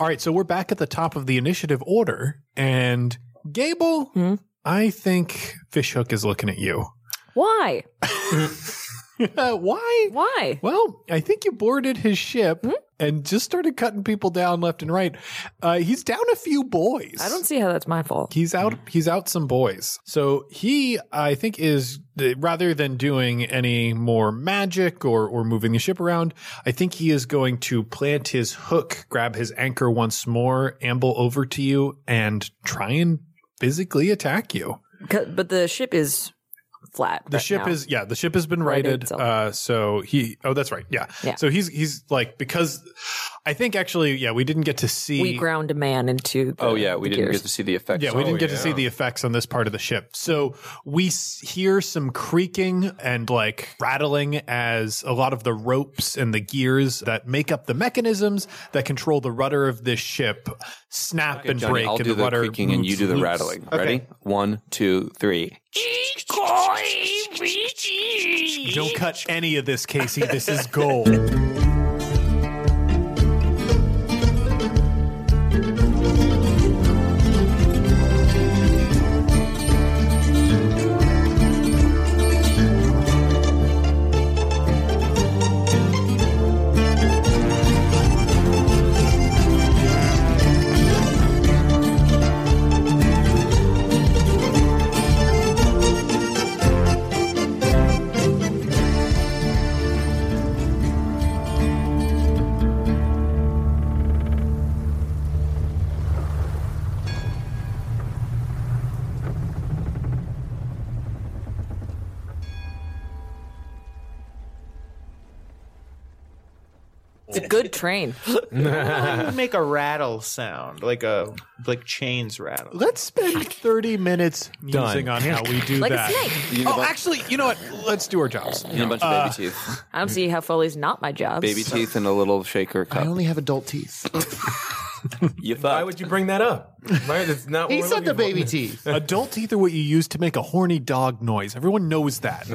All right, so we're back at the top of the initiative order, and Gable, Hmm? I think Fishhook is looking at you. Why? Uh, Why? Why? Well, I think you boarded his ship and just started cutting people down left and right. Uh, he's down a few boys. I don't see how that's my fault. He's out. He's out some boys. So he, I think, is rather than doing any more magic or or moving the ship around, I think he is going to plant his hook, grab his anchor once more, amble over to you, and try and physically attack you. But the ship is flat. The right ship now. is yeah, the ship has been Righted righted. itself. Uh, so he oh that's right yeah. Yeah. So he's he's like because I think actually yeah we didn't get to see We ground a man into. The, Oh yeah, we the didn't gears. get to see the effects. Yeah, we of didn't it. get to see the effects on this part of the ship. So we s- hear some creaking and like rattling as a lot of the ropes and the gears that make up the mechanisms that control the rudder of this ship snap and Johnny, break, I'll and do the the rudder creaking and you do the loose. rattling. Ready? One, two, three. Don't cut any of this, Casey. This is gold. It's a good train. How would make a rattle sound like a like chains rattle? Let's spend 30 minutes musing on how we do Like a that. snake. You need, a Oh, bu- actually, you know what? Let's do our jobs. you need a bunch of baby uh, teeth. I don't see how Foley's not my job. Baby teeth and a little shaker I cup. only have adult teeth. You Why thought would you bring that up? Right? That's not he we're said the baby teeth. Adult teeth are what you use to make a horny dog noise. Everyone knows that.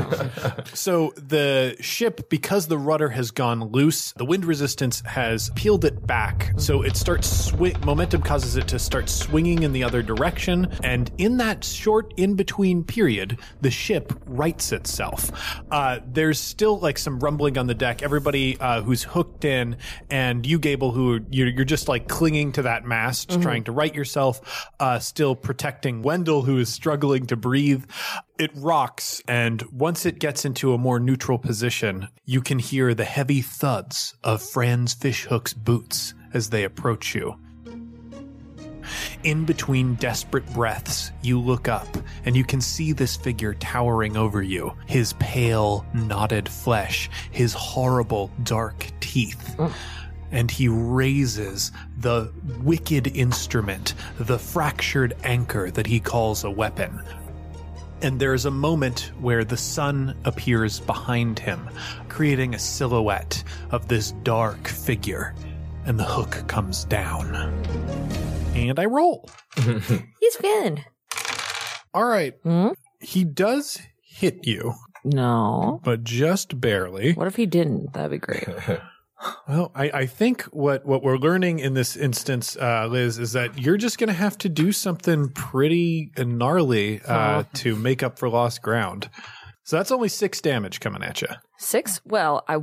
so the ship, because the rudder has gone loose, the wind resistance has peeled it back. So it starts swing. Momentum causes it to start swinging in the other direction, and in that short in between period, the ship rights itself. Uh, there's still like some rumbling on the deck. Everybody uh, who's hooked in, and you, Gable, who you're, you're just like clinging to that mast, trying to right yourself, uh, still protecting Wendell, who is struggling to breathe. It rocks, and once it gets into a more neutral position, you can hear the heavy thuds of Franz Fishhook's boots as they approach you. In between desperate breaths, you look up and you can see this figure towering over you. His pale, knotted flesh, his horrible, dark teeth. And he raises the wicked instrument, the fractured anchor that he calls a weapon. And there's a moment where the sun appears behind him, creating a silhouette of this dark figure. And the hook comes down. And I roll. He's good. All right. Hmm? He does hit you, No. but just barely. What if he didn't? That'd be great. Well, I, I think what, what we're learning in this instance, uh, Liz, is that you're just going to have to do something pretty gnarly uh, to make up for lost ground. So that's only six damage coming at you. Six? Well, I,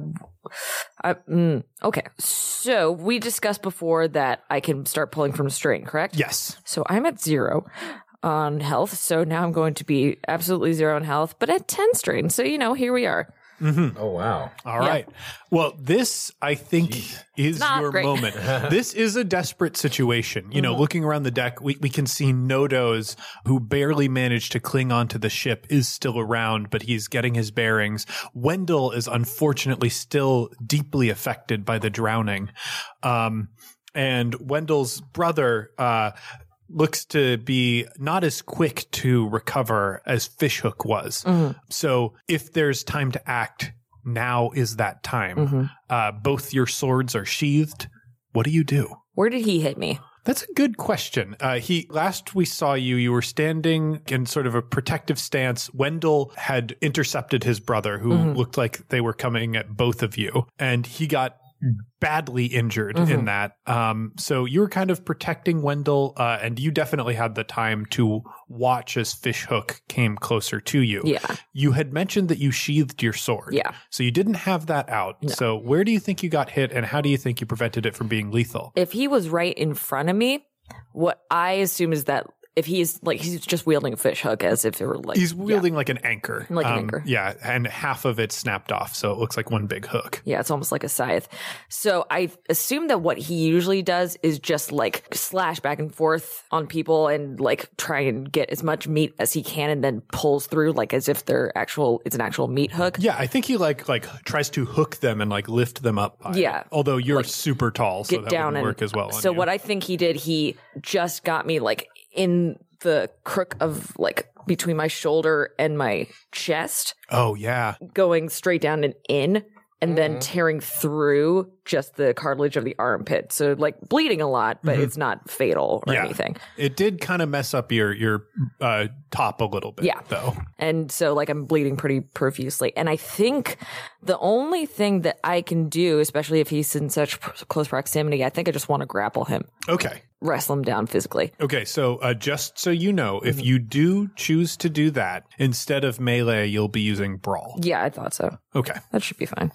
I mm, okay. So we discussed before that I can start pulling from strain, correct? Yes. So I'm at zero on health. So now I'm going to be absolutely zero on health, but at 10 strain. So, you know, here we are. Oh wow. All right. Well, this I think is Not your great. moment. this is a desperate situation. You know, looking around the deck, we, we can see Nodoze, who barely managed to cling onto the ship, is still around, but he's getting his bearings. Wendell is unfortunately still deeply affected by the drowning. Um, and Wendell's brother, uh, looks to be not as quick to recover as Fishhook was. So if there's time to act, now is that time. Uh, both your swords are sheathed. What do you do? Where did he hit me? That's a good question. Uh, he last we saw you, you were standing in sort of a protective stance. Wendell had intercepted his brother, who looked like they were coming at both of you, and he got badly injured in that. Um, so you were kind of protecting Wendell, uh, and you definitely had the time to watch as Fishhook came closer to you. Yeah. You had mentioned that you sheathed your sword. Yeah. So you didn't have that out. So where do you think you got hit, and how do you think you prevented it from being lethal? If he was right in front of me, what I assume is that if he's like he's just wielding a fish hook as if it were like He's wielding like an anchor. Um, Like an anchor. Yeah, and half of it snapped off, so it looks like one big hook. Yeah, it's almost like a scythe. So I assume that what he usually does is just like slash back and forth on people and like try and get as much meat as he can and then pulls through like as if they're actual it's an actual meat hook. Yeah, I think he like like tries to hook them and like lift them up. by it. Yeah. although you're super tall, so Get that down and work as well. on So what I think he did, he just got me like in the crook of like between my shoulder and my chest, Oh yeah, going straight down and in. And Mm-hmm. then tearing through just the cartilage of the armpit. So like bleeding a lot, but it's not fatal or Mm-hmm. Yeah. anything. it did kind of mess up your your uh, top a little bit. Yeah. though. And so like I'm bleeding pretty profusely. And I think the only thing that I can do, especially if he's in such pr- close proximity, I think I just want to grapple him, Okay. Wrestle him down physically. Okay, so uh, just so you know, Mm-hmm. if you do choose to do that, instead of melee, you'll be using brawl. Yeah, I thought so. Okay. That should be fine.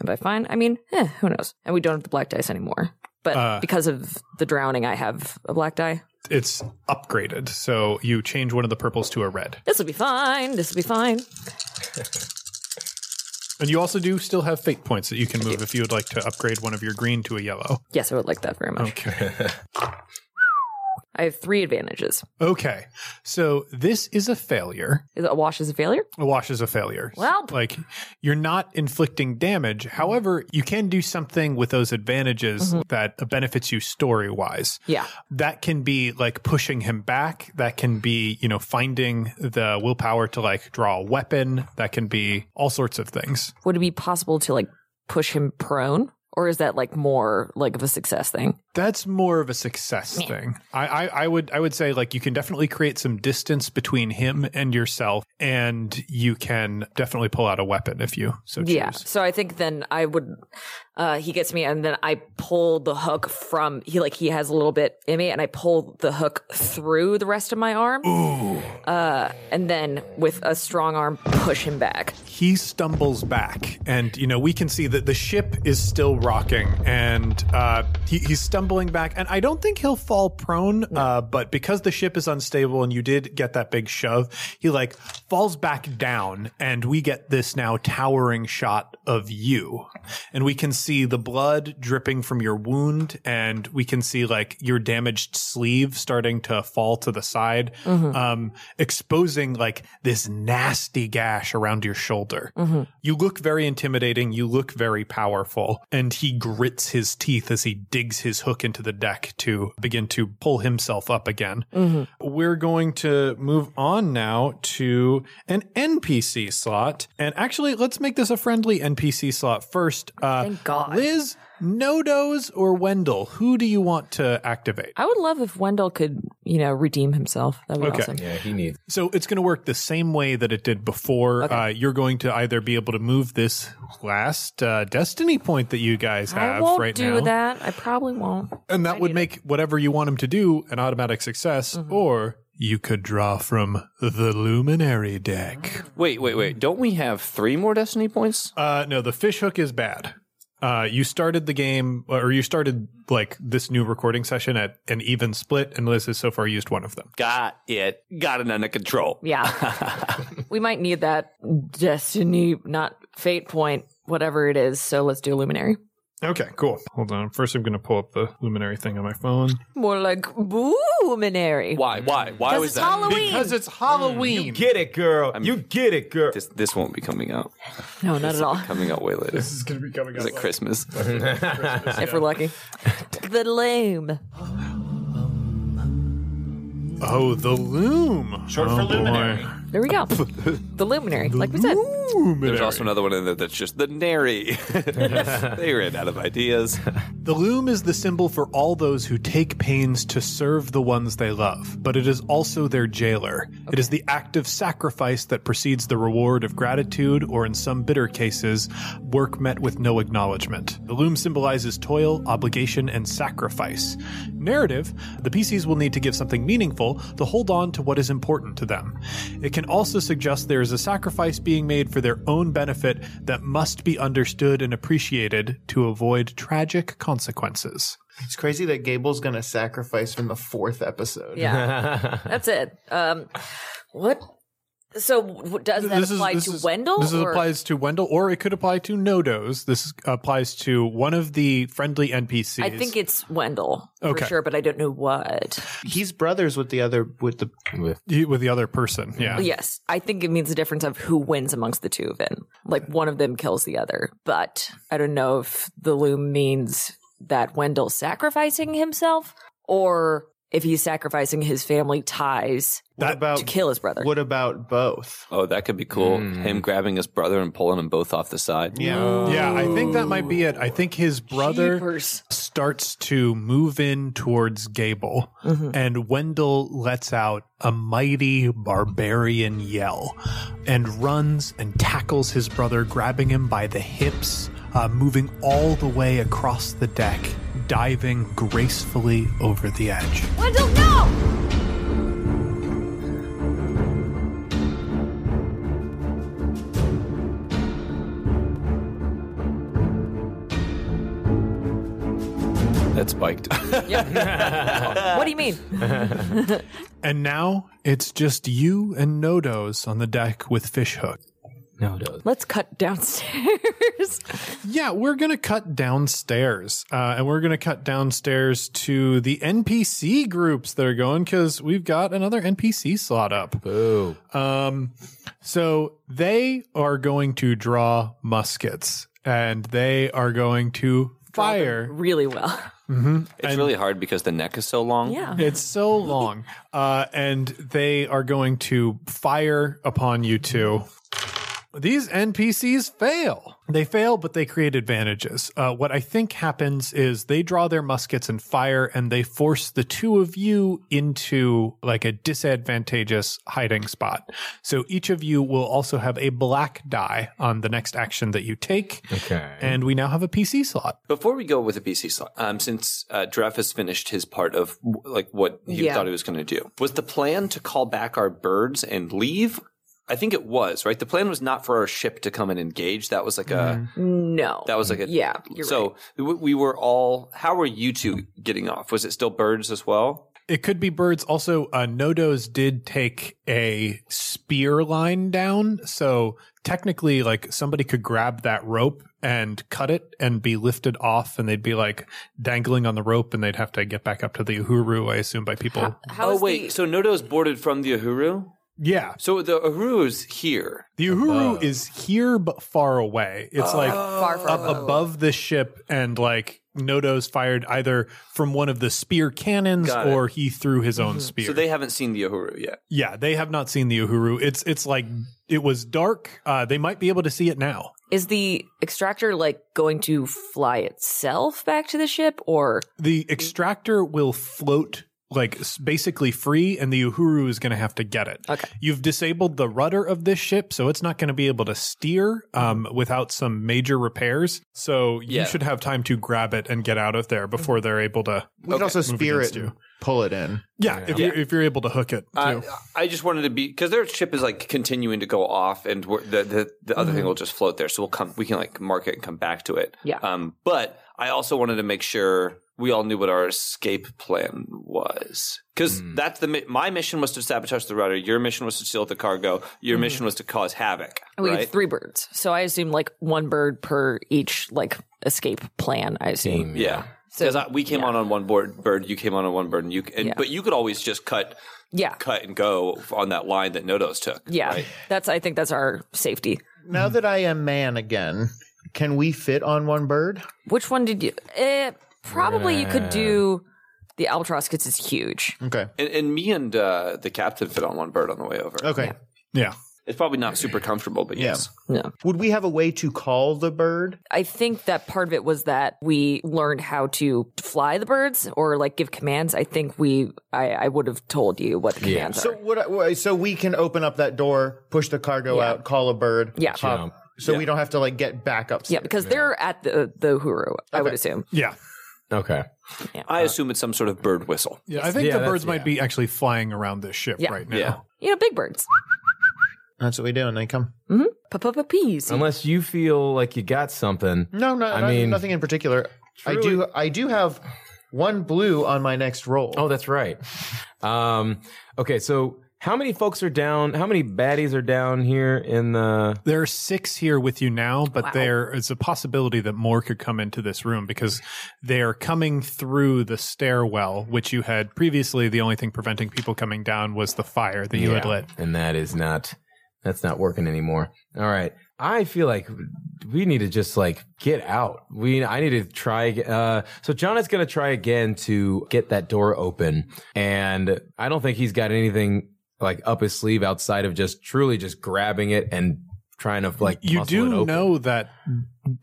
And by fine, I mean, eh, who knows? And we don't have the black dice anymore. But Uh, because of the drowning, I have a black die. It's upgraded, so you change one of the purples to a red. This will be fine. This will be fine. And you also do still have fate points that you can move if you would like to upgrade one of your green to a yellow. Yes, I would like that very much. Okay. I have three advantages. okay. So this is a failure. Is it a wash is a failure? A wash is a failure. Well- like you're not inflicting damage. However, you can do something with those advantages mm-hmm. that benefits you story wise. Yeah. That can be like pushing him back. That can be, you know, finding the willpower to like draw a weapon. That can be all sorts of things. Would it be possible to like push him prone? Or is that like more like of a success thing? That's more of a success thing. I, I, I would I would say like you can definitely create some distance between him and yourself, and you can definitely pull out a weapon if you so choose. Yeah. So I think then I would uh he gets me and then I pull the hook from he like he has a little bit in me and I pull the hook through the rest of my arm. Ooh. Uh and then with a strong arm push him back. He stumbles back, and you know we can see that the ship is still rocking, and uh, he, he's stumbling back. And I don't think he'll fall prone, uh, but because the ship is unstable, and you did get that big shove, he like falls back down, and we get this now towering shot of you, and we can see the blood dripping from your wound, and we can see like your damaged sleeve starting to fall to the side, um, exposing like this nasty gash around your shoulder. You look very intimidating. You look very powerful. And he grits his teeth as he digs his hook into the deck to begin to pull himself up again. We're going to move on now to an NPC slot. And actually, let's make this a friendly NPC slot first. Uh, Thank God. Liz, Nodoze, or Wendell, who do you want to activate? I would love if Wendell could, you know, redeem himself. That would be Okay. awesome. Yeah, he needs. So it's going to work the same way that it did before. Uh, you're going to either be able to move this last uh, destiny point that you guys have I won't right do now, that. I probably won't. and that would make whatever you want him to do an automatic success, Mm-hmm. or you could draw from the luminary deck. Wait, wait, wait. Don't we have three more destiny points? Uh, no, the fish hook is bad. Uh, you started the game, or you started like this new recording session at an even split, and Liz has so far used one of them. Got it. Got it under control. Yeah. we might need that destiny, not fate point, whatever it is. So let's do luminary. Okay, cool. Hold on. First, I'm going to pull up the luminary thing on my phone. More like boominary. Why? Why? Why Because was it's that? Halloween. Because it's Halloween. Get it, girl. you get it, girl. This this won't be coming out. no, not at all. Coming out way later. This is going to be coming Is out. it Christmas? if we're lucky. the loom. Oh, the loom. Short oh, for boy. luminary. There we go. the luminary, like we said. luminary. There's also another one in there that's just the nary. they ran out of ideas. The loom is the symbol for all those who take pains to serve the ones they love, but it is also their jailer. It is the act of sacrifice that precedes the reward of gratitude, or in some bitter cases, work met with no acknowledgement. The loom symbolizes toil, obligation, and sacrifice. Narrative, the PCs will need to give something meaningful to hold on to what is important to them. It can also suggests there is a sacrifice being made for their own benefit that must be understood and appreciated to avoid tragic consequences. It's crazy that Gable's gonna sacrifice from the fourth episode. Yeah, that's it. Um, what? So does that apply to Wendell? This or- applies to Wendell, or it could apply to Nodoze. This applies to one of the friendly NPCs. I think it's Wendell Okay. for sure, but I don't know what. He's brothers with the other with the With with the other person. Yeah. Yes, I think it means the difference of who wins amongst the two of them. Like one of them kills the other, but I don't know if the loom means that Wendell's sacrificing himself or if he's sacrificing his family ties what about to kill his brother. What about both? Oh, that could be cool. Him grabbing his brother and pulling them both off the side. Yeah. Yeah, I think that might be it. I think his brother Jeepers. starts to move in towards Gable, and Wendell lets out a mighty barbarian yell and runs and tackles his brother, grabbing him by the hips, uh, moving all the way across the deck, diving gracefully over the edge. Wendell, no! That's spiked. What do you mean? And now it's just you and Nodoze on the deck with Fishhook. No, no. Let's cut downstairs. Yeah, we're going to cut downstairs. Uh, and we're going to cut downstairs to the NPC groups that are going because we've got another NPC slot up. Boo. Um, so they are going to draw muskets and they are going to fire. really well. it's really hard because the neck is so long. Yeah. It's so long. Uh, and they are going to fire upon you two. These NPCs fail. They fail, but they create advantages. Uh, what I think happens is they draw their muskets and fire, and they force the two of you into like a disadvantageous hiding spot. So each of you will also have a black die on the next action that you take. Okay. And we now have a PC slot. Before we go with the PC slot, um, since uh, Dref has finished his part of like what he Yeah. thought he was going to do, was the plan to call back our birds and leave? I think it was right. The plan was not for our ship to come and engage. That was like a No. that was like a Yeah, you're so we, we were all. How were you two getting off? Was it still birds as well? It could be birds. Also, uh, Nodoze did take a spear line down. So technically, like somebody could grab that rope and cut it and be lifted off and they'd be like dangling on the rope and they'd have to get back up to the Uhuru, I assume, by people. How oh wait, the- so Nodoze boarded from the Uhuru. Yeah. So the Uhuru is here. The Uhuru is here but far away. It's like far, far up away. above the ship and like Nodoze fired either from one of the spear cannons or he threw his own spear. So they haven't seen the Uhuru yet. Yeah, they have not seen the Uhuru. It's it's like it was dark. Uh, they might be able to see it now. Is the extractor like going to fly itself back to the ship or The extractor will float like basically free, and the Uhuru is going to have to get it. Okay. You've disabled the rudder of this ship, so it's not going to be able to steer um, without some major repairs. So you Yeah. should have time to grab it and get out of there before they're able to. We can also spear it you. pull it in. Yeah, if you're if you're able to hook it. Too. I, I just wanted to be because their ship is like continuing to go off, and we're, the the, the other thing will just float there. So we'll come, we can like mark it and come back to it. Yeah. Um, but I also wanted to make sure we all knew what our escape plan was because that's the my mission was to sabotage the rudder. Your mission was to steal the cargo. Your mission was to cause havoc. we right? have three birds? So I assume like one bird per each like escape plan. I assume. yeah. So- Because we came on on one board bird, you came on on one bird, and you and, Yeah. but you could always just cut Yeah. cut and go on that line that Nodoze took. Yeah. right? That's I think that's our safety. Now that I am man again, can we fit on one bird? Which one did you? Eh, probably you could do the albatross because it's huge. Okay. And, and me and uh, the captain fit on one bird on the way over. Okay. yeah. It's probably not super comfortable, but yes. No. Would we have a way to call the bird? I think that part of it was that we learned how to fly the birds or like give commands. I think we, I, I would have told you what the commands So are. what? I- what- So we can open up that door, push the cargo Yeah. out, call a bird. Yeah. hop, Jump. So we don't have to like get back up. Yeah, because they're at the the Huru. I would assume. Yeah. Okay. I assume it's some sort of bird whistle. Yeah, I think Yeah, the that's- birds might yeah. be actually flying around this ship Yeah. right now. Yeah. You know, big birds. That's what we do, and they come. Peas. Unless you feel like you got something. No, no, I no- mean- nothing in particular. I do. I do have one blue on my next roll. Oh, that's right. Um, okay, so how many folks are down? How many baddies are down here in the? There are six here with you now, but Wow. there is a possibility that more could come into this room because they are coming through the stairwell, which you had previously. The only thing preventing people coming down was the fire that you had lit. and that is not. That's not working anymore. All right. I feel like we need to just like get out. We I need to try. Uh, so John is going to try again to get that door open, and I don't think he's got anything like up his sleeve outside of just truly just grabbing it and trying to like. You do know that,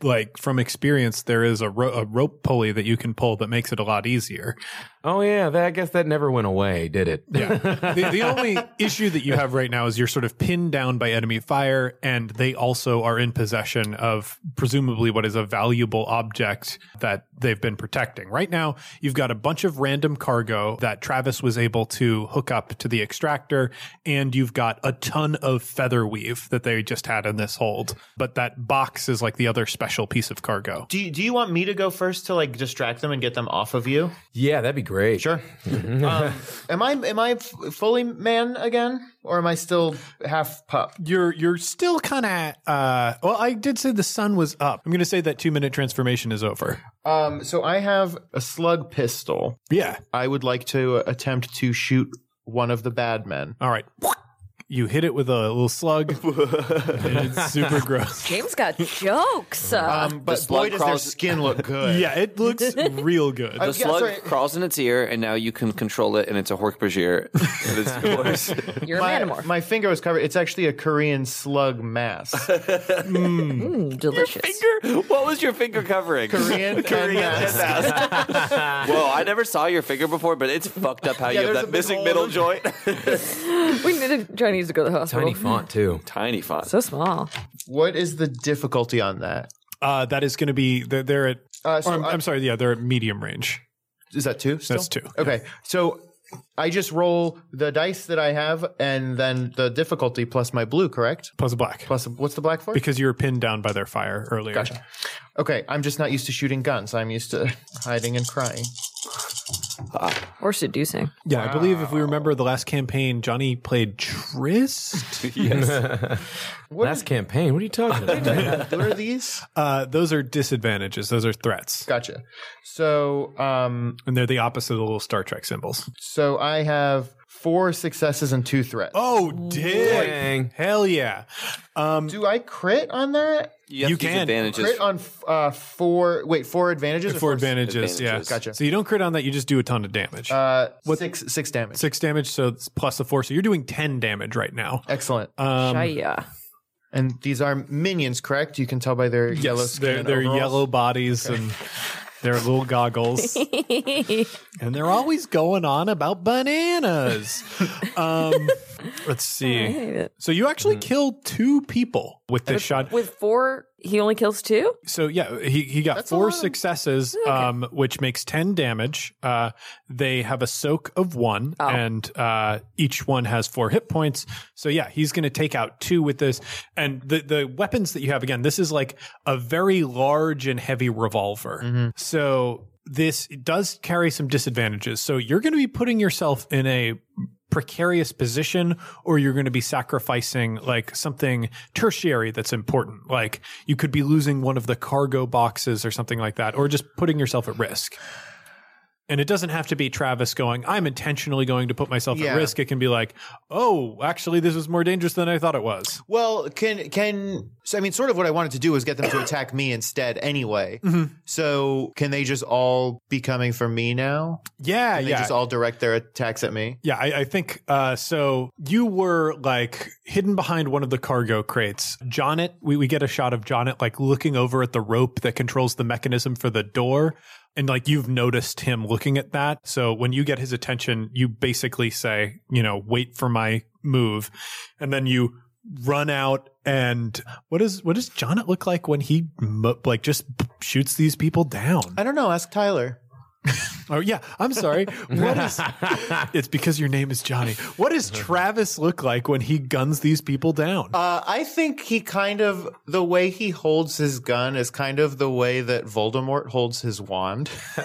like from experience, there is a, ro- a rope pulley that you can pull that makes it a lot easier. Oh yeah, that, I guess that never went away, did it? Yeah. the, the only issue that you have right now is you're sort of pinned down by enemy fire, and they also are in possession of presumably what is a valuable object that they've been protecting. Right now, you've got a bunch of random cargo that Travis was able to hook up to the extractor, and you've got a ton of feather weave that they just had in this hold. But that box is like the other special piece of cargo. Do you, Do you want me to go first to like distract them and get them off of you? yeah, that'd be great. Sure. um, am I am I f- fully man again, or am I still half pup? You're you're still kind of uh well I did say the sun was up. I'm going to say that 2 minute transformation is over. Um, so I have a slug pistol. Yeah. I would like to attempt to shoot one of the bad men. All right. You hit it with a little slug. and it's super gross. James got jokes. Uh, Um, but slug boy, does their crawls- skin look good. Yeah, it looks real good. The yeah, slug sorry. crawls in its ear, and now you can control it, and it's a Hork-Bajir. and it's yours. you're a My, manamorph. my finger was covered. It's actually a Korean slug mask. Mm, delicious. finger? What was your finger covering? Korean, Korean mask. Whoa, I never saw your finger before, but it's fucked up how Yeah, you have there's a that big missing hole middle in- joint. We need to Chinese to go to the hospital. Tiny font too. Tiny font. So small. What is the difficulty on that? Uh, that is going to be they're, they're at. Uh, so or I'm, I- I'm sorry. Yeah, they're at medium range. Is that two? Still? That's two. Okay, so I just roll the dice that I have, and then the difficulty plus my blue, correct? Plus a black. Plus, what's the black for? because you were pinned down by their fire earlier. Gotcha. Okay, I'm just not used to shooting guns. I'm used to hiding and crying. Or seducing. Yeah, I believe if we remember the last campaign, Johnny played Trist. Last campaign. What are you talking about? what are these? Uh, those are disadvantages. Those are threats, Gotcha. So, um, and they're the opposite of the little Star Trek symbols. so I have four successes and two threats. Oh, dig! Dang. Hell yeah! Um, Do I crit on that? You, You to can. advantages. Crit on f- uh, four. Wait, four advantages. or four advantages, advantages. yeah. Gotcha. So you don't crit on that; you just do a ton of damage. Uh, six six damage. Six damage, so it's plus the four. So you're doing ten damage right now. Excellent. Um, Shia. and these are minions, correct? You can tell by their yellow yes, skin. they're, they're overalls. yellow bodies and their little goggles, and they're always going on about bananas. um, let's see. So you actually killed two people with this shot. With four, he only kills two? So yeah, he, he got four successes, um, which makes ten damage. Uh, they have a soak of one, and uh, each one has four hit points. So yeah, he's going to take out two with this. And the the weapons that you have again, this is like a very large and heavy revolver. So this does carry some disadvantages. So you're going to be putting yourself in a precarious position or you're going to be sacrificing like something tertiary that's important like you could be losing one of the cargo boxes or something like that or just putting yourself at risk And it doesn't have to be Travis going, I'm intentionally going to put myself Yeah. at risk. It can be like, oh, actually, this is more dangerous than I thought it was. Well, can can so I mean, sort of what I wanted to do was get them to attack me instead, anyway. Mm-hmm. So can they just all be coming for me now? Yeah, Can they yeah. just all direct their attacks at me? Yeah, I, I think uh, so. You were like hidden behind one of the cargo crates. Jonnit, we, we get a shot of Jonnit like looking over at the rope that controls the mechanism for the door. And like you've noticed him looking at that. So when you get his attention, you basically say, you know, wait for my move. And then you run out and what is what does Jonnit look like when he like just shoots these people down? I don't know. Ask Tyler. Oh yeah, I'm sorry. What is? it's because your name is Johnny. What does Travis look like when he guns these people down? Uh, I think he kind of the way he holds his gun is kind of the way that Voldemort holds his wand.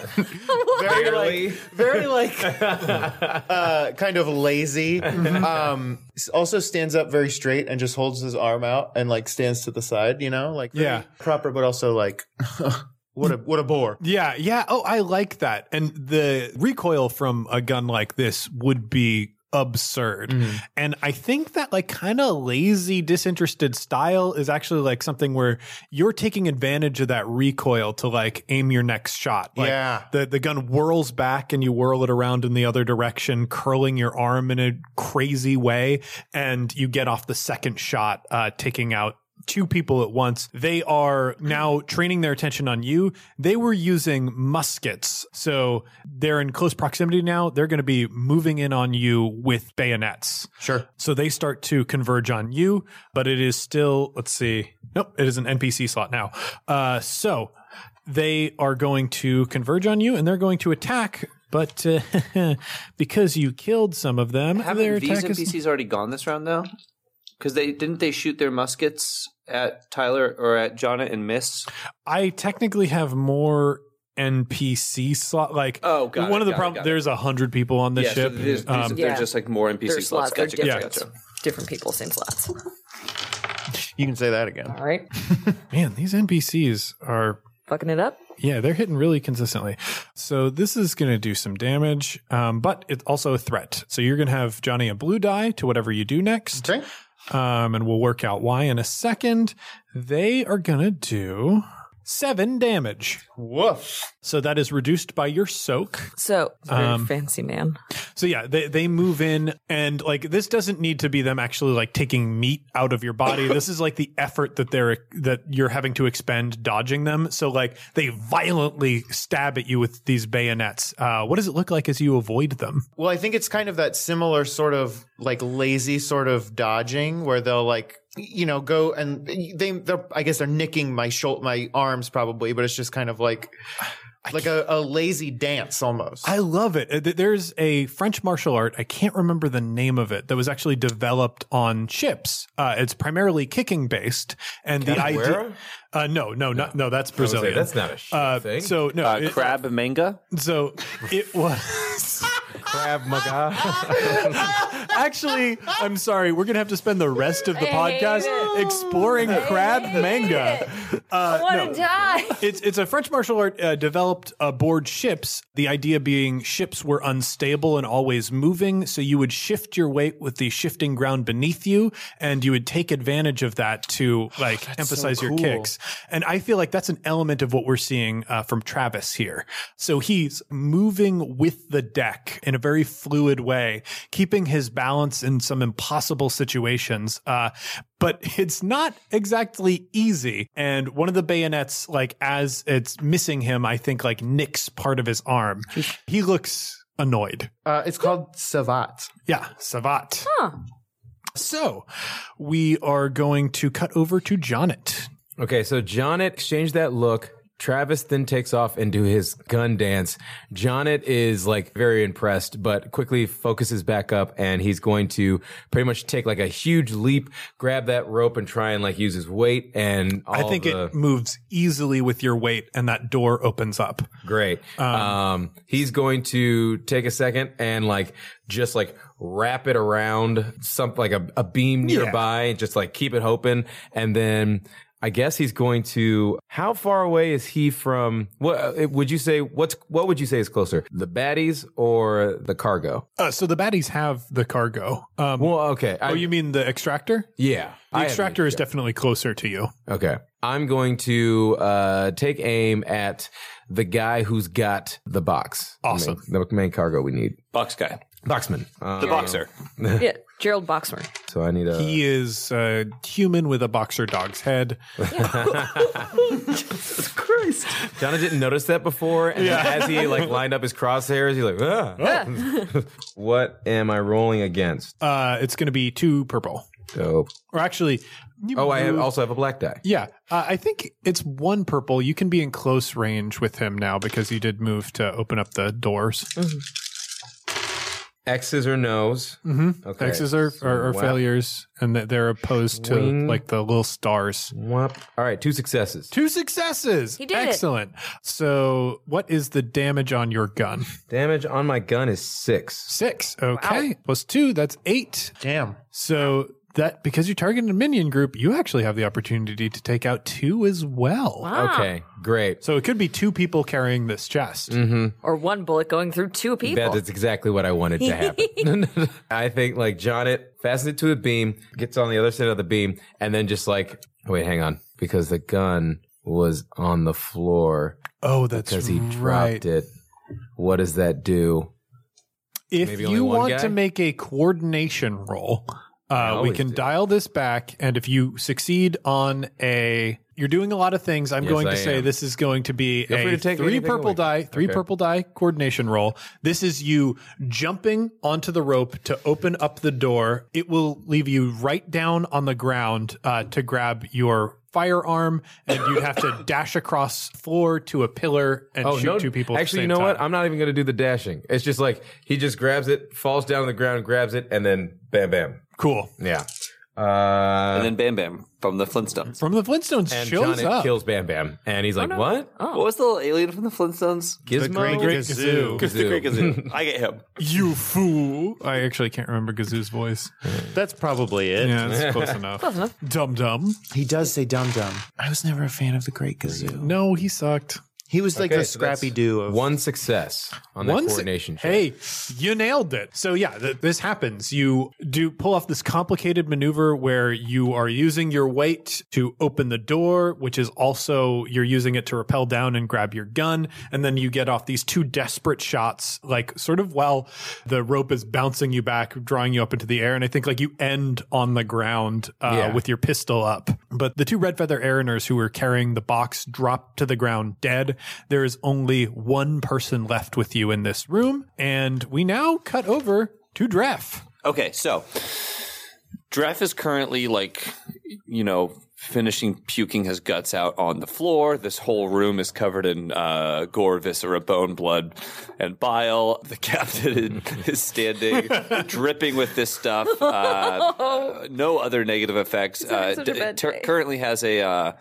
very like, very like, uh, kind of lazy. Um, also stands up very straight and just holds his arm out and like stands to the side. You know, like very Yeah. proper, but also like what a what a bore. yeah, yeah. Oh, I like that. And the recoil from a gun like this would be absurd. And I think that like kind of lazy, disinterested style is actually like something where you're taking advantage of that recoil to like aim your next shot. Like, Yeah. The the gun whirls back and you whirl it around in the other direction, curling your arm in a crazy way, and you get off the second shot, uh, taking out two people at once. They are now training their attention on you. They were using muskets. So they're in close proximity now. They're going to be moving in on you with bayonets. Sure. So they start to converge on you, but it is still, let's see. Nope, it is an NPC slot now. Uh, so they are going to converge on you and they're going to attack. But uh, because you killed some of them, Haven't these attack is NPCs already gone this round though? Because they didn't they shoot their muskets at Tyler or at Jonnit and miss. I technically have more NPC slot. Like, Oh, got one it, of the got it, problems. There's a hundred people on the yeah, ship. so there's, there's- Um, they're just like more NPC slots. slots are Gotcha, different. gotcha, gotcha. Different people, same slots. You can say that again. All right. man, these NPCs are Fucking it up. Yeah, they're hitting really consistently. So this is going to do some damage, um, but it's also a threat. So you're going to have Johnny a blue die to whatever you do next, Okay. Um, and we'll work out why in a second. They are going to do seven damage. Woof. So that is reduced by your soak. So very Um, fancy man. So yeah, they they move in and like this doesn't need to be them actually like taking meat out of your body. this is like the effort that they're that you're having to expend dodging them. So like they violently stab at you with these bayonets. Uh, what does it look like as you avoid them? Well, I think it's kind of that similar sort of like lazy sort of dodging where they'll like you know go and they they're I guess they're nicking my shoulder my arms probably, but it's just kind of like like a, a lazy dance almost. I love it. Uh, There's a French martial art. I can't remember the name of it that was actually developed on ships. Uh, it's primarily kicking based, and the idea. Capoeira? Uh, no, no, no, no. That's I say, Brazilian. that's not a shit uh, thing. So no, Uh, it- crab manga. So it was Crab Maga. actually. I'm sorry. We're gonna have to spend the rest of the I hate podcast it. exploring crab manga. I want to no. die. It's it's a French martial art uh, developed aboard ships. The idea being ships were unstable and always moving, so you would shift your weight with the shifting ground beneath you, and you would take advantage of that to like emphasize your cool. kicks. And I feel like that's an element of what we're seeing uh, from Travis here. So he's moving with the deck in a very fluid way, keeping his balance in some impossible situations. Uh, but it's not exactly easy. And one of the bayonets, like as it's missing him, I think like nicks part of his arm. he looks annoyed. Uh, it's called Savate. Yeah, Savate. Huh. So we are going to cut over to Jonnit. Okay, so Jonnit exchanged that look. Travis then takes off and do his gun dance. Jonnit is like very impressed, but quickly focuses back up and he's going to pretty much take like a huge leap, grab that rope and try and like use his weight and all I think the, it moves easily with your weight and that door opens up. Great. Um, he's going to take a second and like just like wrap it around something like a, a beam nearby and just like keep it open. And then I guess he's going to. How far away is he from? What uh, would you say? What's what would you say is closer, the baddies or the cargo? Uh, so the baddies have the cargo. Um, Well, okay. I, oh, you mean the extractor? yeah. The I extractor is definitely closer to you. Okay. I'm going to uh, take aim at the guy who's got the box. The main- Awesome. The main, cargo we need. Box guy, Boxman. Uh, the boxer. yeah, Gerald Boxmer. so I need a. He is a human with a boxer dog's head. Jesus Christ! Jonah didn't notice that before. And as he like lined up his crosshairs, he's like, ah. what am I rolling against? Uh, it's going to be two purple. Dope. Or actually, you Oh, I have, also have a black die. Yeah, uh, I think it's one purple. You can be in close range with him now because you did move to open up the doors. X's or no's. Mm-hmm. Okay. X's are, are, are failures, and that they're opposed to Swing. like the little stars. Whoop. All right, two successes. Two successes. He did it. Excellent. So, what is the damage on your gun? Damage on my gun is six. Six. Okay. Plus two. That's eight. Damn. So that because you're targeting a minion group, you actually have the opportunity to take out two as well. Wow. Okay, great. So it could be two people carrying this chest. Mm-hmm. Or one bullet going through two people. That is exactly what I wanted to happen. I think like Jonnit fastens it to a beam, gets on the other side of the beam, and then just like wait, hang on, because the gun was on the floor Oh, that's because he right. dropped it. What does that do? If Maybe you want guy? to make a coordination roll, uh, we can do. dial this back. And if you succeed on a, you're doing a lot of things. I'm Yes, going to I say am. this is going to be Feel a to three purple away. die, three Okay. purple die coordination roll. This is you jumping onto the rope to open up the door. It will leave you right down on the ground uh, to grab your firearm, and you'd have to dash across floor to a pillar and Oh shoot no! two people. at the Actually, you know what? I'm not even going to do the dashing. It's just like he just grabs it, falls down on the ground, grabs it, and then bam, bam. Cool. Yeah. Uh, and then Bam Bam from the Flintstones. From the Flintstones and shows John up. kills Bam Bam, and he's like, "What? What was the little alien from the Flintstones? Gizmo? Great Great Gazoo. Gazoo. The Great Gazoo. I get him. You fool! I actually can't remember Gazoo's voice. That's probably it. Yeah, that's close enough. Close enough. Dum dum. He does say dum dum. I was never a fan of the Great Gazoo. No, he sucked. He was like Okay, the so Scrappy Doo of One success on that One coordination. check. Hey, you nailed it. So yeah, th- this happens. You do pull off this complicated maneuver where you are using your weight to open the door, which is also you're using it to rappel down and grab your gun, and then you get off these two desperate shots, like sort of while the rope is bouncing you back, drawing you up into the air, and I think like you end on the ground uh, Yeah. with your pistol up. But the two red feather Araners who were carrying the box drop to the ground dead. There is only one person left with you in this room, and we now cut over to Dref. Okay, so Dref is currently like, you know, finishing puking his guts out on the floor. This whole room is covered in uh, gore, viscera, bone, blood, and bile. The captain is standing, dripping with this stuff. Uh, no other negative effects. Uh, such a d- bad tur- day. currently has a.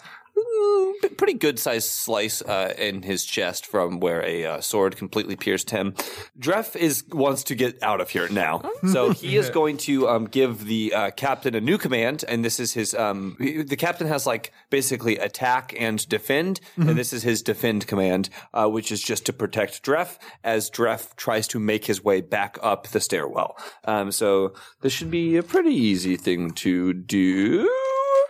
Pretty good sized slice uh, in his chest from where a uh, sword completely pierced him. Dref is wants to get out of here now, so he is going to um, give the uh, captain a new command, and this is his. Um, he- the captain has like basically attack and defend, and this is his defend command, uh, which is just to protect Dref as Dref tries to make his way back up the stairwell. Um, so this should be a pretty easy thing to do.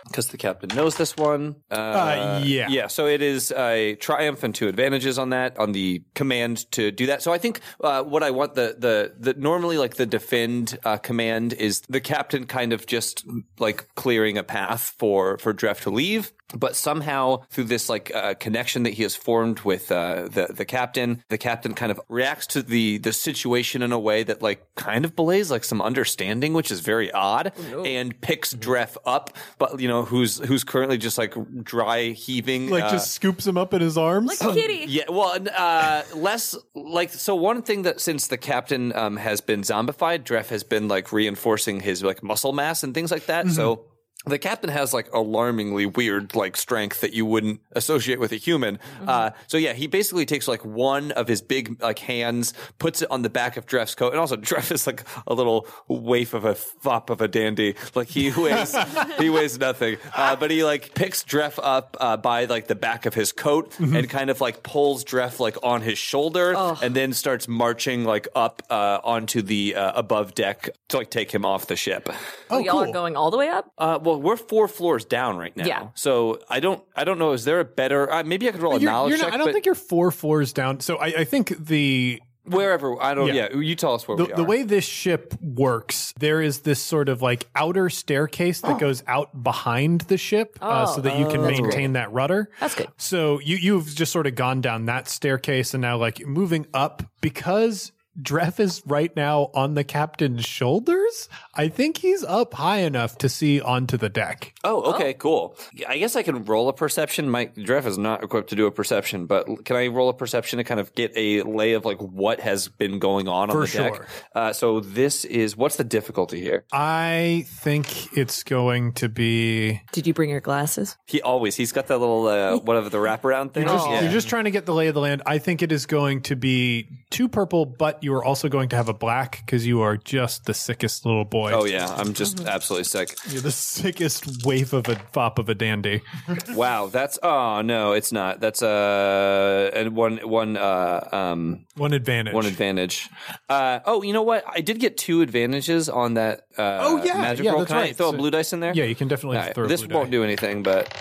Because the captain knows this one. Uh, yeah. Yeah, so it is a triumph and two advantages on that on the command to do that. So I think uh, what I want the the the normally like the defend uh, command is the captain kind of just like clearing a path for for Dref to leave. But somehow through this like uh, connection that he has formed with uh, the the captain, the captain kind of reacts to the the situation in a way that like kind of belays like some understanding, which is very odd, and picks Dref up, but you know who's who's currently just like dry heaving, Like uh, just scoops him up in his arms. Like a kitty. yeah, well, uh, less like so. One thing that since the captain um, has been zombified, Dref has been like reinforcing his like muscle mass and things like that. So the captain has like alarmingly weird like strength that you wouldn't associate with a human. Uh, so yeah, he basically takes like one of his big like hands, puts it on the back of Dref's coat, and also Dref is like a little waif of a fop of a dandy. Like he weighs he weighs nothing, uh, but he like picks Dref up uh, by like the back of his coat and kind of like pulls Dref like on his shoulder, and then starts marching like up uh, onto the uh, above deck to like take him off the ship. Oh, Y'all cool. are going all the way up? Uh, well, we're four floors down right now. Yeah. So I don't, I don't know. Is there a better? Uh, maybe I could roll a You're- knowledge you're not- check. I don't think you're four floors down. So I, I think the wherever. I don't. Yeah. Yeah. You tell us where the, we are. the way this ship works, there is this sort of like outer staircase that goes out behind the ship, uh, so that you can maintain that rudder. That's good. So you you've just sort of gone down that staircase and now like moving up because Dref is right now on the captain's shoulders. I think he's up high enough to see onto the deck. Oh, okay, cool. I guess I can roll a perception. My Dref is not equipped to do a perception, but can I roll a perception to kind of get a lay of like what has been going on on For the deck? Uh, so this is what's the difficulty here? I think it's going to be Did you bring your glasses? He always he's got that little uh, whatever the wraparound thing. Just- Yeah. You're just trying to get the lay of the land. I think it is going to be two purple, but you are also going to have a black because you are just the sickest little boy. Oh yeah, I'm just absolutely sick. You're the sickest waif of a fop of a dandy. Wow, that's oh no, it's not. That's uh and one one uh um One advantage. one advantage. Uh oh, you know what? I did get two advantages on that. Uh, Oh, yeah, magic yeah, roll. that's Can I throw So- a blue dice in there? Yeah, you can definitely All right, throw. a this blue won't die. do anything, but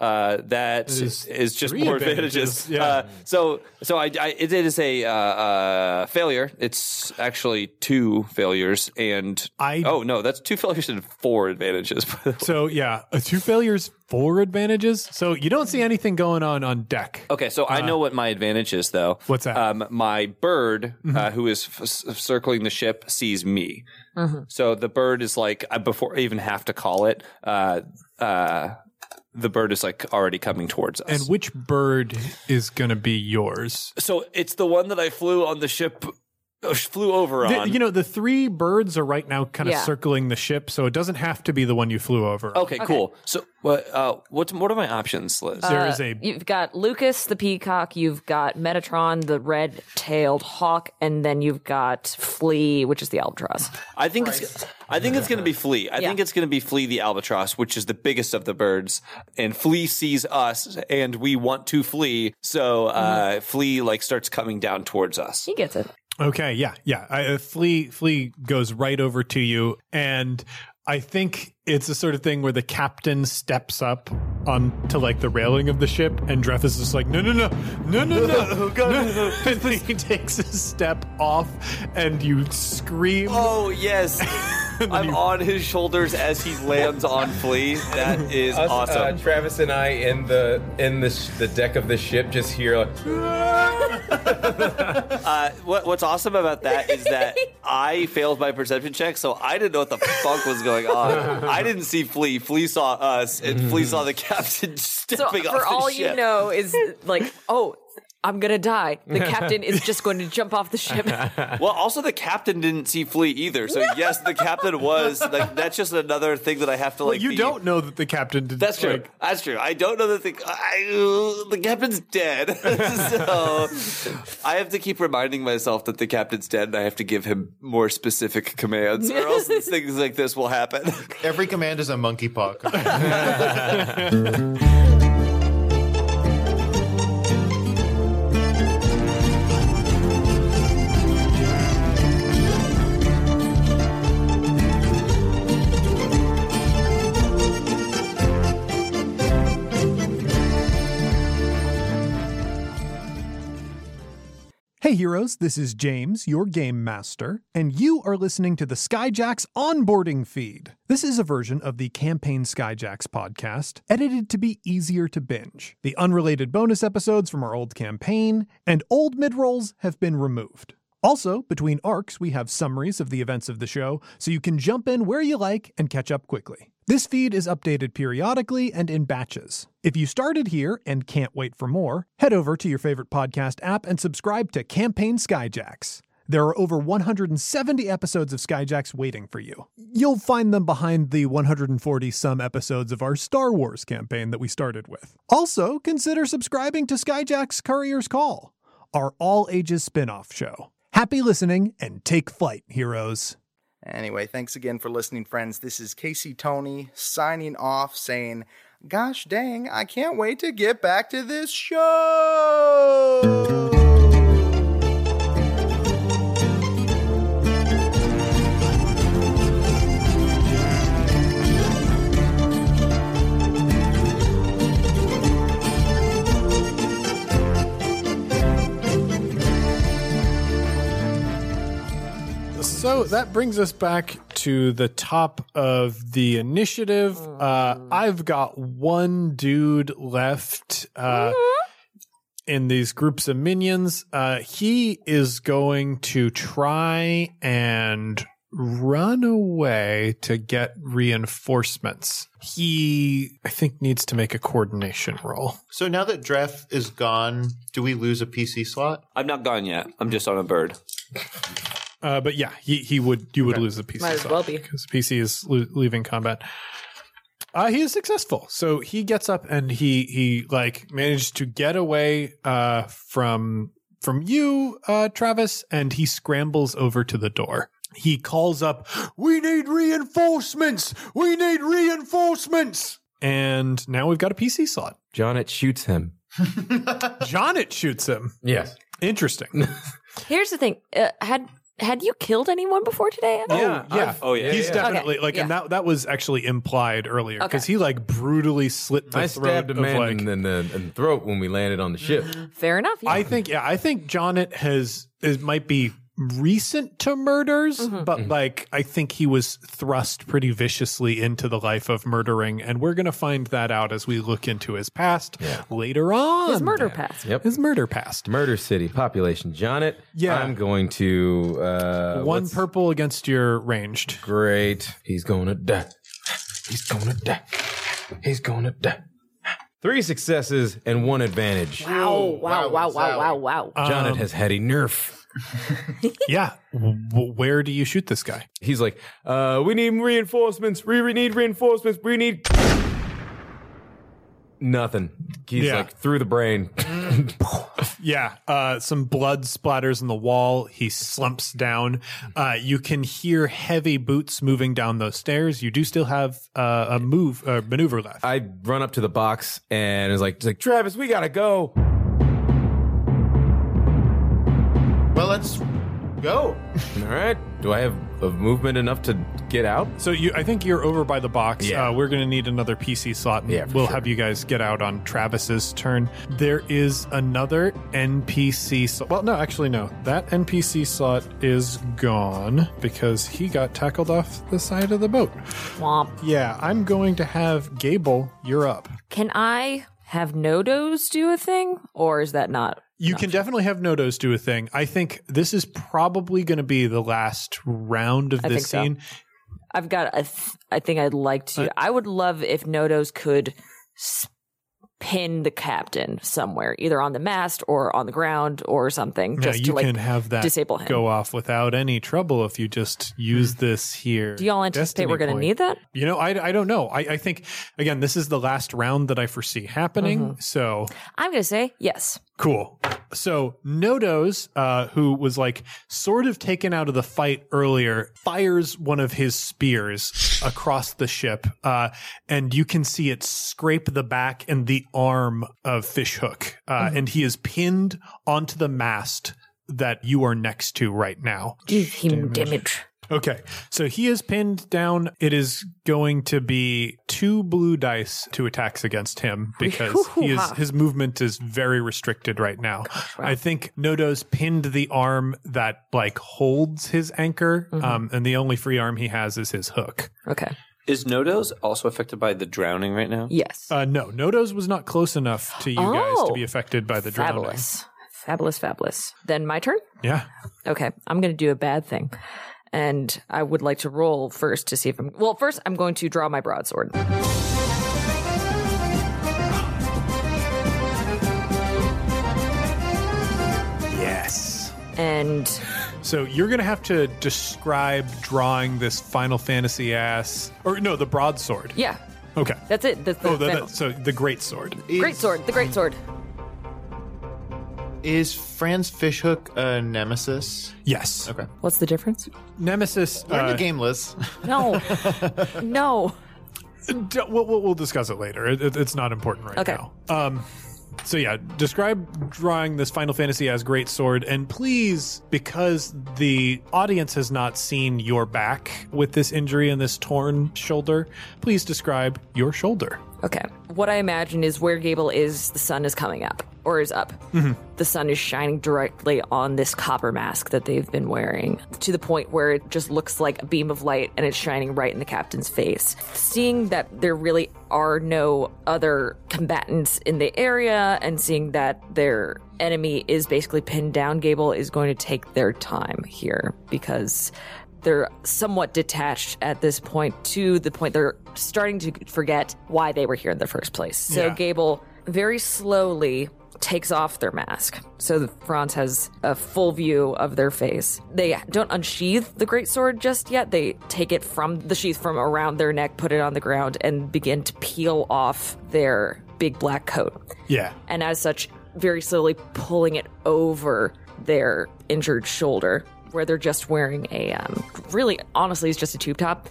uh, that is is, just three more advantages, advantages. yeah. Uh, so, so I, I it is a uh, uh, failure. It's actually two failures, and I- oh no, that's two failures and four advantages. by the way. So yeah, uh, two failures, four advantages. So you don't see anything going on on deck. Okay, so I know what my advantage is, though. Uh, What's that? Mm-hmm. Um, my bird, uh, who is f- s- circling the ship, sees me. So the bird is like uh, before I even have to call it. Uh, uh, the bird is like already coming towards us. And which bird is going to be yours? so it's the one that I flew on the ship, flew over The- on. you know, the three birds are right now kind of Yeah. circling the ship, so it doesn't have to be the one you flew over. okay, cool. So what? Uh, what? What are my options, Liz? there is a You've got Lucas the peacock, you've got Metatron the red tailed hawk, and then you've got Flea, which is the albatross. I think it's. I think it's going to be Flea. I think it's going to be Flea the albatross, which is the biggest of the birds. And Flea sees us, and we want to flee. So uh, Flea like starts coming down towards us. He gets it. Okay, yeah, yeah. I, uh, Flea Flea goes right over to you, and I think it's the sort of thing where the captain steps up onto like the railing of the ship, and Dref is just like, no, no, no, no, no, no, no. And then he takes a step off, and you scream. Oh yes, I'm on his shoulders as he lands on Flea. That is Us, awesome. Uh, Travis and I in the in the sh- the deck of the ship just hear like, Uh, what, what's awesome about that is that I failed my perception check, so I didn't know what the fuck was going on. I didn't see Flea. Flea saw us, and Flea saw the captain So stepping off for all ship. you know is like, oh, I'm gonna die. The captain is just going to jump off the ship. Well, also the captain didn't see Flea either. So yes, the captain was like that's just another thing that I have to Well, like. you be- don't know that the captain did. That's true. like- That's true. I don't know that the I, the captain's dead, so I have to keep reminding myself that the captain's dead, and I have to give him more specific commands, or else things like this will happen. Every command is a monkey paw. Hey heroes, this is James, your game master, and you are listening to the Skyjacks onboarding feed. This is a version of the Campaign Skyjacks podcast, edited to be easier to binge. The unrelated bonus episodes from our old campaign and old midrolls have been removed. Also, between arcs, we have summaries of the events of the show, so you can jump in where you like and catch up quickly. This feed is updated periodically and in batches. If you started here and can't wait for more, head over to your favorite podcast app and subscribe to Campaign Skyjacks. There are over 170 episodes of Skyjacks waiting for you. You'll find them behind the 140 some episodes of our Star Wars campaign that we started with. Also, consider subscribing to Skyjacks Courier's Call, our all ages spin off show. Happy listening and take flight, heroes. Anyway, thanks again for listening, friends. This is Casey Tony signing off saying, Gosh dang, I can't wait to get back to this show! So that brings us back to the top of the initiative. Uh, I've got one dude left uh, in these groups of minions. Uh, he is going to try and run away to get reinforcements. He, I think, needs to make a coordination roll. So now that Dref is gone, do we lose a PC slot? I'm not gone yet. I'm just on a bird. Uh, but yeah, he, he would you would lose the PC Might as well be. because PC is lo- leaving combat. Uh, he is successful, so he gets up and he he like managed to get away uh, from from you, uh, Travis, and he scrambles over to the door. He calls up, "We need reinforcements! We need reinforcements!" And now we've got a PC slot. Jonnit shoots him. Jonnit shoots him. Yes. Interesting. Here's the thing: uh, had had you killed anyone before today? Evan? Oh, yeah, yeah. Oh, yeah. He's yeah, definitely Okay, like, and that that was actually implied earlier because Okay. he like brutally slit the I throat of man like. in, the, in the in the throat when we landed on the ship. Fair enough. Yeah. I think yeah, I think Jonnit has is might be recent to murders, Mm-hmm. but like I think he was thrust pretty viciously into the life of murdering, and we're gonna find that out as we look into his past later on. his murder past. Yep. His murder past. Murder City population. Jonnit. Yeah. I'm going to uh, One purple against your ranged. Great. He's gonna die. He's gonna die. He's gonna die. Three successes and one advantage. Wow! Wow! Wow! Wow! Wow! Wow! Um, Jonnit has had a nerf. Yeah. W- where do you shoot this guy? He's like, uh, we need reinforcements. We re- need reinforcements. We need nothing. He's Yeah. like through the brain. Yeah, uh, some blood splatters on the wall. He slumps down. Uh, you can hear heavy boots moving down those stairs. You do still have uh, a move, uh, maneuver left. I run up to the box and is like, like Travis, we gotta go. Let's go. All right. Do I have a movement enough to get out? so you, I think you're over by the box. Yeah. Uh, we're going to need another PC slot. And Yeah, we'll sure. have you guys get out on Travis's turn. There is another NPC. Slot. Well, no, actually, no. That NPC slot is gone because he got tackled off the side of the boat. Womp. Yeah, I'm going to have Gable. You're up. Can I have Nodoze do a thing, or is that not? You can definitely have Nodoze do a thing. I think this is probably going to be the last round of I this think so. scene. I've got. A th- I think I'd like to. Uh, I would love if Nodoze could s- pin the captain somewhere, either on the mast or on the ground or something, Now, just you to like can have that disable him. go off without any trouble if you just use this here. Do y'all anticipate Destiny we're going to need that? You know, I, I don't know. I, I think, again, this is the last round that I foresee happening. Mm-hmm. So I'm going to say yes. Cool. So Nodoze, uh, who was like sort of taken out of the fight earlier, fires one of his spears across the ship, uh, and you can see it scrape the back and the arm of Fishhook, uh, and he is pinned onto the mast that you are next to right now. Give him damage. Okay, so he is pinned down. It is going to be two blue dice to attacks against him because he is his movement is very restricted right now. I think Nodoze pinned the arm that like holds his anchor, um, and the only free arm he has is his hook. Okay. Is Nodoze also affected by the drowning right now? Yes. Uh, no, Nodoze was not close enough to you guys to Oh. be affected by the drowning. fabulous. Fabulous, fabulous. Then my turn? Yeah. Okay. I'm going to do a bad thing. And I would like to roll first to see if I'm. Well, first, I'm going to draw my broadsword. Yes. And So you're going to have to describe drawing this Final Fantasy ass, or no, the broadsword. Yeah, Okay. that's it. That's the Oh, the, final- the, so the great sword. great sword. The great sword. Is Franz Fishhook a nemesis? Yes. Okay. What's the difference? Nemesis. Learn uh, the game, Liz. No, no. d- we'll, we'll, we'll discuss it later. It, it- it's not important right Okay. now. Um, so yeah, describe drawing this Final Fantasy as great sword, and please, because the audience has not seen your back with this injury and this torn shoulder, please describe your shoulder. Okay. What I imagine is where Gable is, the sun is coming up or is up. Mm-hmm. The sun is shining directly on this copper mask that they've been wearing to the point where it just looks like a beam of light and it's shining right in the captain's face. Seeing that there really are no other combatants in the area and seeing that their enemy is basically pinned down, Gable is going to take their time here because they're somewhat detached at this point to the point they're starting to forget why they were here in the first place. So Yeah. Gable very slowly takes off their mask. So the Franz has a full view of their face. They don't unsheath the great sword just yet. They take it from the sheath from around their neck, put it on the ground, and begin to peel off their big black coat Yeah. and as such, very slowly pulling it over their injured shoulder, where they're just wearing a um, really, honestly, it's just a tube top.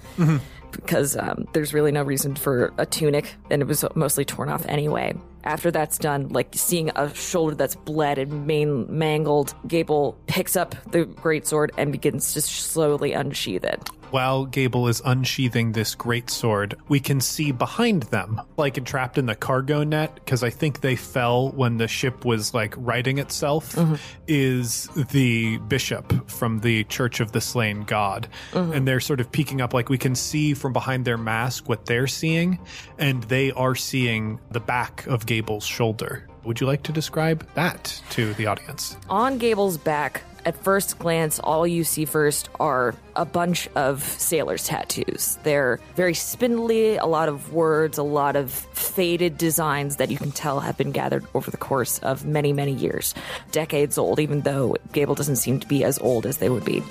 Because um, there's really no reason for a tunic, and it was mostly torn off anyway. After that's done, like seeing a shoulder that's bled and main mangled, Gable picks up the great sword and begins to slowly unsheath it. While Gable is unsheathing this great sword, we can see behind them, like entrapped in the cargo net, because I think they fell when the ship was like righting itself, mm-hmm. is the bishop from the Church of the Slain God. Mm-hmm. And they're sort of peeking up, like we can see from behind their mask what they're seeing, and they are seeing the back of Gable's shoulder. Would you like to describe that to the audience? On Gable's back, at first glance, all you see first are a bunch of sailors' tattoos. They're very spindly, a lot of words, a lot of faded designs that you can tell have been gathered over the course of many, many years. Decades old, even though Gable doesn't seem to be as old as they would be.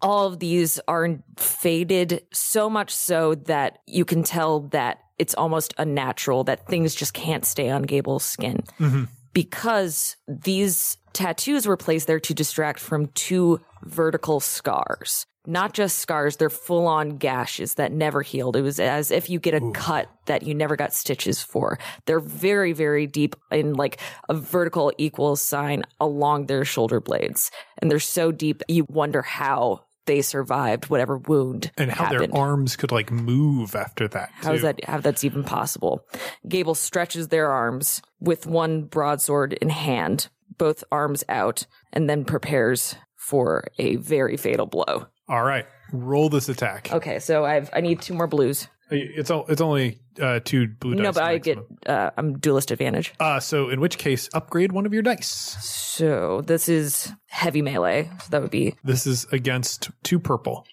All of these are faded so much so that you can tell that it's almost unnatural, that things just can't stay on Gable's skin mm-hmm. Because these tattoos were placed there to distract from two vertical scars. Not just scars, they're full on gashes that never healed. It was as if you get a cut that you never got stitches for. They're very, very deep in like a vertical equals sign along their shoulder blades. And they're so deep, you wonder how they survived whatever wound And how happened. their arms could like move after that. How is that? How that's even possible? Gable stretches their arms with one broadsword in hand, both arms out, and then prepares for a very fatal blow. All right, roll this attack. Okay, so I've I need two more blues. It's all, it's only uh, two blue dice. no, but I get maximum. uh, I'm duelist advantage. Uh, so in which case, upgrade one of your dice. So this is heavy melee. So that would be This is against two purple.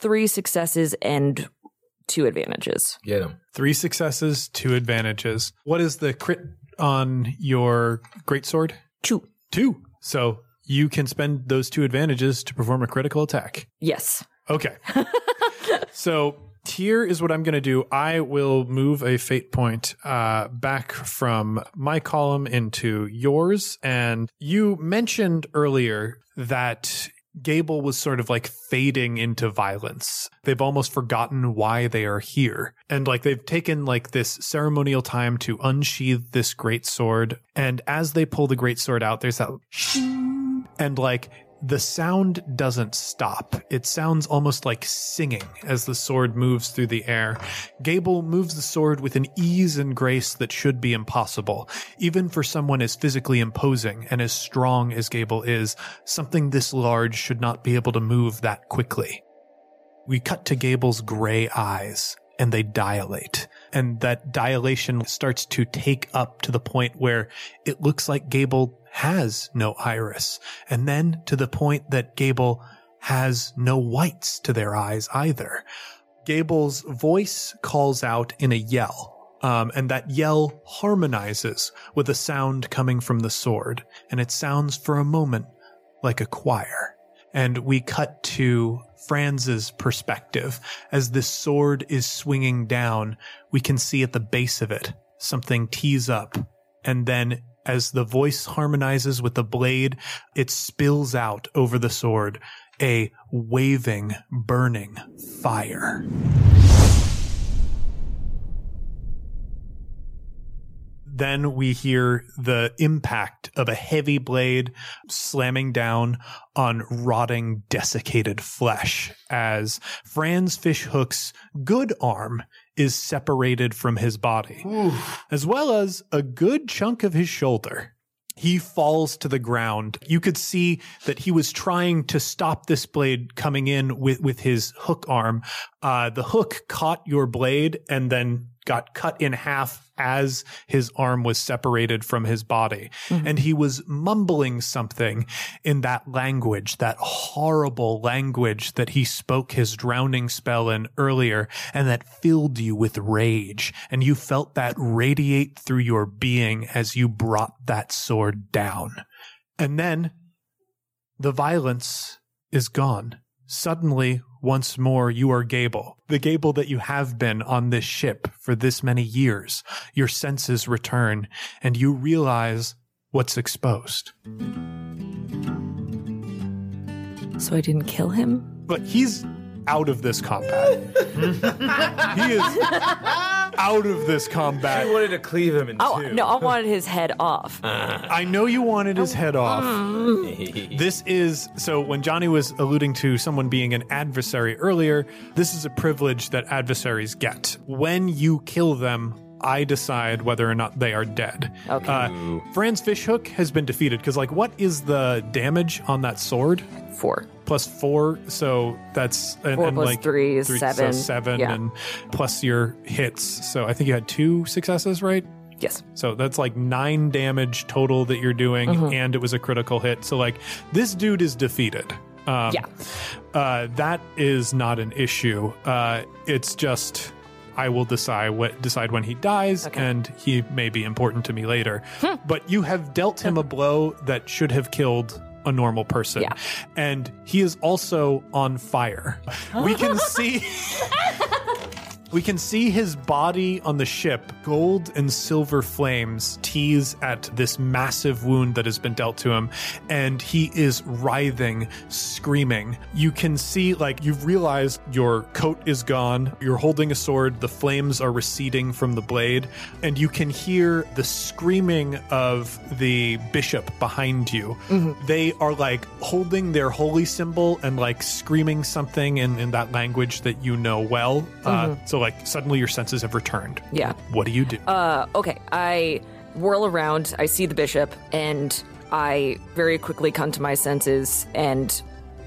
three successes and two advantages. Get him. Three successes, two advantages. What is the crit on your greatsword? Two. Two. So you can spend those two advantages to perform a critical attack. Yes. Okay. so here is what I'm going to do. I will move a fate point uh, back from my column into yours. And you mentioned earlier that Gable was sort of like fading into violence. They've almost forgotten why they are here. And like they've taken like this ceremonial time to unsheath this great sword. And as they pull the great sword out, there's that and like the sound doesn't stop. It sounds almost like singing as the sword moves through the air. Gable moves the sword with an ease and grace that should be impossible. Even for someone as physically imposing and as strong as Gable is, something this large should not be able to move that quickly. We cut to Gable's gray eyes and they dilate. And that dilation starts to take up to the point where it looks like Gable has no iris. And then to the point that Gable has no whites to their eyes either. Gable's voice calls out in a yell. Um, and that yell harmonizes with a sound coming from the sword. And it sounds for a moment like a choir. And we cut to Franz's perspective. As this sword is swinging down, we can see at the base of it something tease up. And then as the voice harmonizes with the blade, it spills out over the sword a waving, burning fire. Then we hear the impact of a heavy blade slamming down on rotting, desiccated flesh as Franz Fishhook's good arm is separated from his body, as well as a good chunk of his shoulder. He falls to the ground. You could see that he was trying to stop this blade coming in with, with his hook arm. Uh, the hook caught your blade and then got cut in half as his arm was separated from his body. Mm-hmm. And he was mumbling something in that language, that horrible language that he spoke his drowning spell in earlier and that filled you with rage. And you felt that radiate through your being as you brought that sword down. And then the violence is gone. Suddenly, once more, you are Gable, the Gable that you have been on this ship for this many years. Your senses return, and you realize what's exposed. So I didn't kill him? But he's out of this combat. he is out of this combat. I wanted to cleave him in Oh, two. no, I wanted his head off. I know you wanted his head off. this is so when Johnny was alluding to someone being an adversary earlier, this is a privilege that adversaries get. When you kill them, I decide whether or not they are dead. Okay. Uh, Franz Fishhook has been defeated because, like, what is the damage on that sword? Four. Plus four, so that's and, Four and plus like three is so seven. seven, Yeah. and plus your hits. So I think you had two successes, right? Yes. So that's like nine damage total that you're doing, Mm-hmm. and it was a critical hit. So like this dude is defeated. Um, Yeah. uh, that is not an issue. Uh, it's just I will decide what decide when he dies, Okay. and he may be important to me later. But you have dealt him a blow that should have killed a normal person, Yeah. and he is also on fire. We can see. We can see his body on the ship. Gold and silver flames tease at this massive wound that has been dealt to him, and he is writhing, screaming. You can see, like, you've realized your coat is gone. You're holding a sword. The flames are receding from the blade, and you can hear the screaming of the bishop behind you. They are like holding their holy symbol and like screaming something in, in that language that you know well. Uh, so, like, suddenly your senses have returned. Yeah. What do you do? Uh, okay. I whirl around. I see the bishop, and I very quickly come to my senses and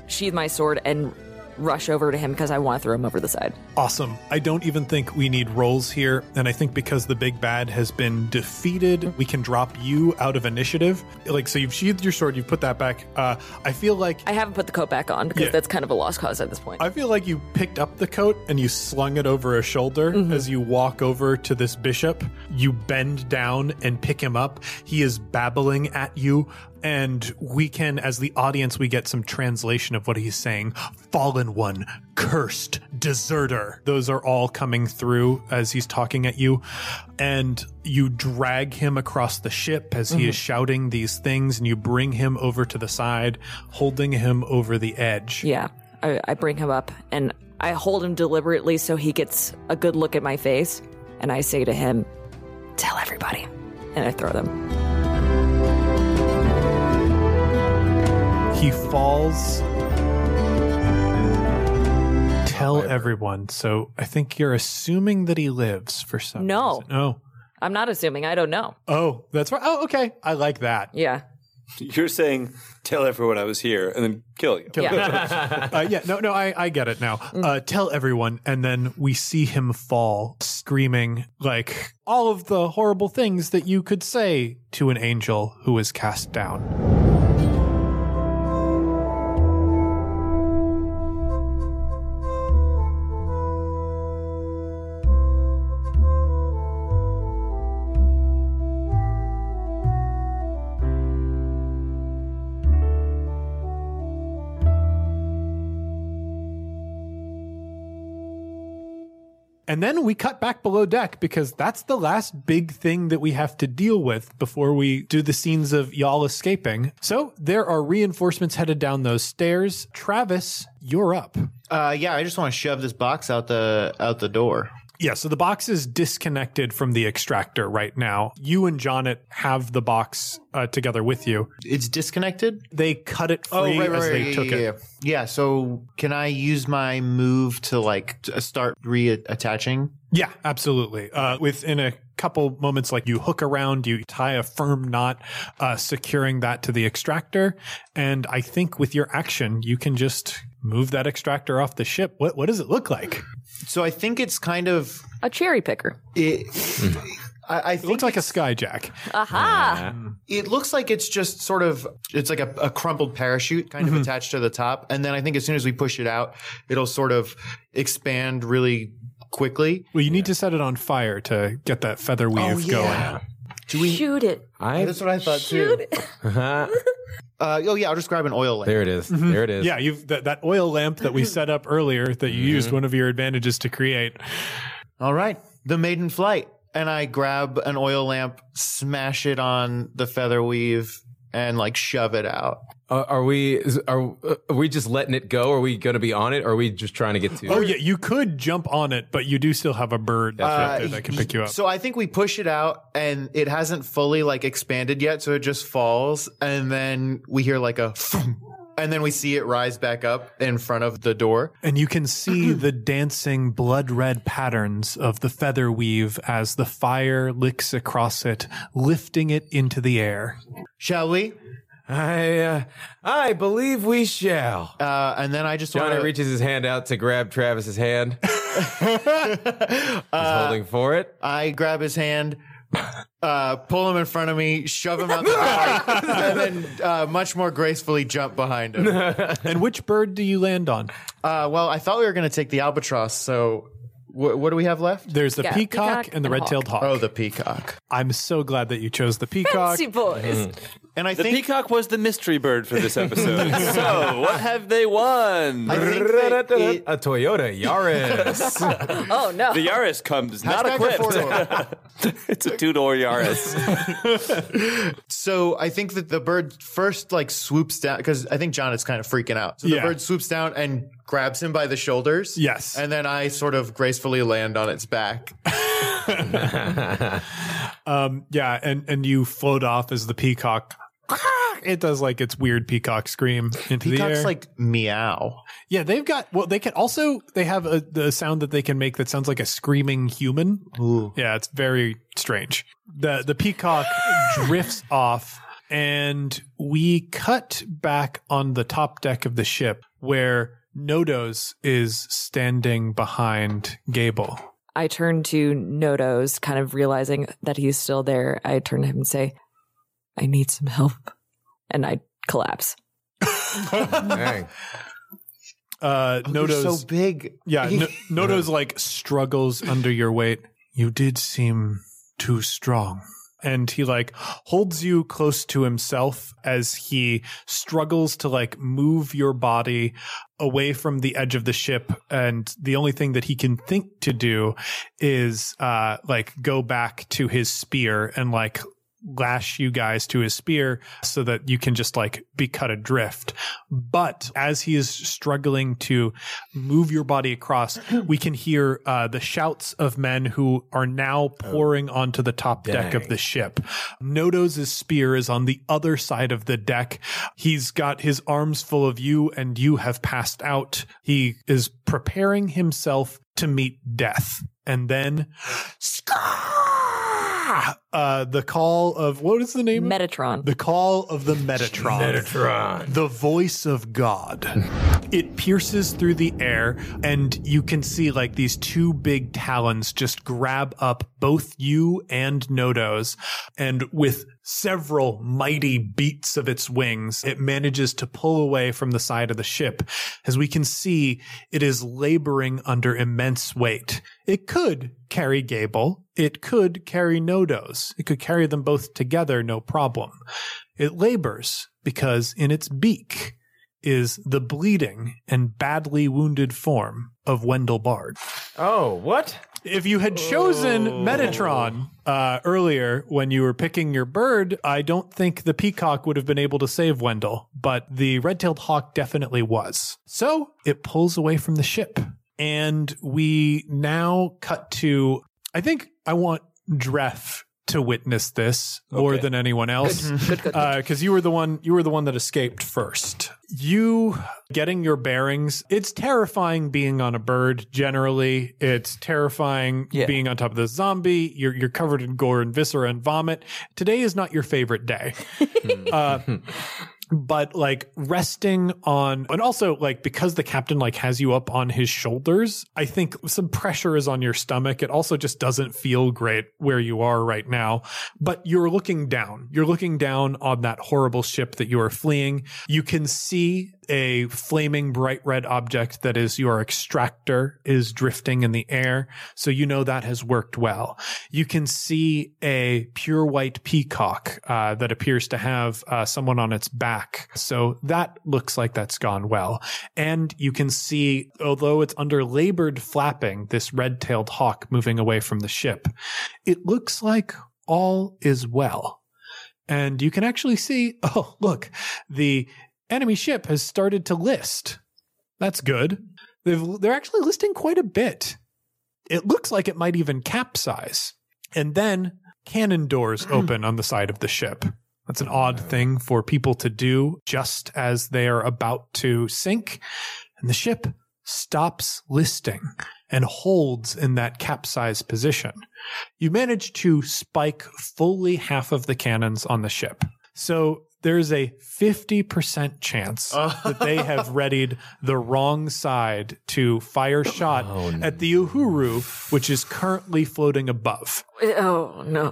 sheathe my sword and rush over to him because I want to throw him over the side. Awesome. I don't even think we need rolls here. And I think because the big bad has been defeated, we can drop you out of initiative. Like, so you've sheathed your sword, you've put that back. Uh, I feel like. I haven't put the coat back on because Yeah. that's kind of a lost cause at this point. I feel like you picked up the coat and you slung it over a shoulder as you walk over to this bishop. You bend down and pick him up. He is babbling at you. And we can, as the audience, we get some translation of what he's saying. Fallen one, cursed, deserter. Those are all coming through as he's talking at you. And you drag him across the ship as he is mm-hmm. shouting these things and you bring him over to the side, holding him over the edge. yeah. I, I bring him up and I hold him deliberately so he gets a good look at my face. And I say to him, Tell everybody. And I throw them. He falls. Tell everyone. So I think you're assuming that he lives for some No. reason. Oh. I'm not assuming. I don't know. Oh, that's right. Oh, okay. I like that. Yeah. You're saying, tell everyone I was here and then kill you. Yeah. Uh, yeah, no, no, I, I get it now. Uh, tell everyone, and then we see him fall, screaming like all of the horrible things that you could say to an angel who is cast down. And then we cut back below deck because that's the last big thing that we have to deal with before we do the scenes of y'all escaping. So there are reinforcements headed down those stairs. Travis, you're up. Uh, yeah, I just want to shove this box out the out the door. Yeah, so the box is disconnected from the extractor right now. You and Jonet have the box uh, together with you. It's disconnected. They cut it free as they yeah, took yeah, it. yeah. Yeah, So can I use my move to like t- start reattaching? Yeah, absolutely. Uh, within a couple moments, like you hook around, you tie a firm knot, uh, securing that to the extractor. And I think with your action, you can just move that extractor off the ship. What, what does it look like? So I think it's kind of A cherry picker. it. I, I It looks like a skyjack. Aha! it looks like it's just sort of it's like a, a crumpled parachute kind of mm-hmm. attached to the top, and then I think as soon as we push it out, it'll sort of expand really quickly. Well, you need to set it on fire to get that feather weave oh, going. Shoot it. I That's what I thought Shoot too. it. Uh, oh yeah, I'll just grab an oil lamp. there it is. There it is. Yeah, you've that, that oil lamp that we set up earlier that you used one of your advantages to create. All right, the maiden flight. And I grab an oil lamp, smash it on the feather weave, and like shove it out. Uh, are we? Are, uh, are we just letting it go? Are we going to be on it? Or are we just trying to get to? Oh it? yeah, you could jump on it, but you do still have a bird That's right right. there that can pick you up. So I think we push it out, and it hasn't fully like expanded yet, so it just falls, and then we hear like a, and then we see it rise back up in front of the door. and you can see the dancing blood red patterns of the feather weave as the fire licks across it, lifting it into the air. Shall we? I, uh, I believe we shall. Uh, and then I just Johnny want to reaches his hand out to grab Travis's hand. He's holding for it. I grab his hand, uh, pull him in front of me, shove him out the back, and then uh, much more gracefully jump behind him. And which bird do you land on? Uh, well, I thought we were going to take the albatross, so wh- what do we have left? There's the Yeah, peacock, peacock and the and red-tailed hawk. Oh, the peacock. I'm so glad that you chose the peacock. Fancy boys. And I The think peacock was the mystery bird for this episode. so, what have they won? I think that it- A Toyota Yaris. Oh no. The Yaris comes not equipped. it's a two door Yaris. So I think that the bird first like swoops down because I think John is kind of freaking out. So the Yeah. bird swoops down and grabs him by the shoulders. Yes. And then I sort of gracefully land on its back. Um, yeah, and and you float off as the peacock. It does like its weird peacock scream into the Peacock's air. like meow. yeah, they've got. Well, they can also they have a the sound that they can make that sounds like a screaming human. Yeah, it's very strange. the The peacock drifts off, and we cut back on the top deck of the ship where Nodoze is standing behind Gable. I turn to Nodoze, kind of realizing that he's still there. I turn to him and say, I need some help. And I collapse. Dang. Uh, You're so big. yeah, no, Nodoze like struggles under your weight. You did seem too strong. And he like holds you close to himself as he struggles to like move your body away from the edge of the ship. And the only thing that he can think to do is, uh, like go back to his spear and like lash you guys to his spear so that you can just like be cut adrift. But as he is struggling to move your body across, we can hear uh, the shouts of men who are now pouring onto the top deck of the ship. Nodoze's spear is on the other side of the deck. He's got his arms full of you and you have passed out. He is preparing himself to meet death. And then uh, the call of what is the name? Metatron. the call of the Metatron. Metatron. The voice of God. It pierces through the air, and you can see like these two big talons just grab up both you and Nodoze. And with several mighty beats of its wings, it manages to pull away from the side of the ship. As we can see, it is laboring under immense weight. It could carry Gable. It could carry Nodoze. It could carry them both together, no problem. It labors because in its beak is the bleeding and badly wounded form of Wendell Bard. Oh, what? If you had chosen Metatron uh, earlier when you were picking your bird, I don't think the peacock would have been able to save Wendell, but the red tailed hawk definitely was. So it pulls away from the ship. And we now cut to, I think I want Dref to witness this more than anyone else. Because you were the one you were the one that escaped first. You getting your bearings it's terrifying being on a bird generally. It's terrifying Yeah. being on top of the zombie. You're you're covered in gore and viscera and vomit. Today is not your favorite day. Uh, but like resting on and also like because the captain like has you up on his shoulders i think some pressure is on your stomach. It also just doesn't feel great where you are right now. But you're looking down. You're looking down on that horrible ship that you are fleeing. You can see a flaming bright red object that is your extractor is drifting in the air. So you know that has worked well. You can see a pure white peacock uh, that appears to have uh, someone on its back. So that looks like that's gone well. And you can see although it's under labored flapping this red-tailed hawk moving away from the ship it looks like all is well. And you can actually see oh look the enemy ship has started to list. That's good. They've, they're actually listing quite a bit. It looks like it might even capsize. And then cannon doors open on the side of the ship. That's an odd thing for people to do just as they are about to sink. And the ship stops listing and holds in that capsized position. You manage to spike fully half of the cannons on the ship. So there's a 50% chance that they have readied the wrong side to fire shot at the Uhuru, which is currently floating above. Oh no.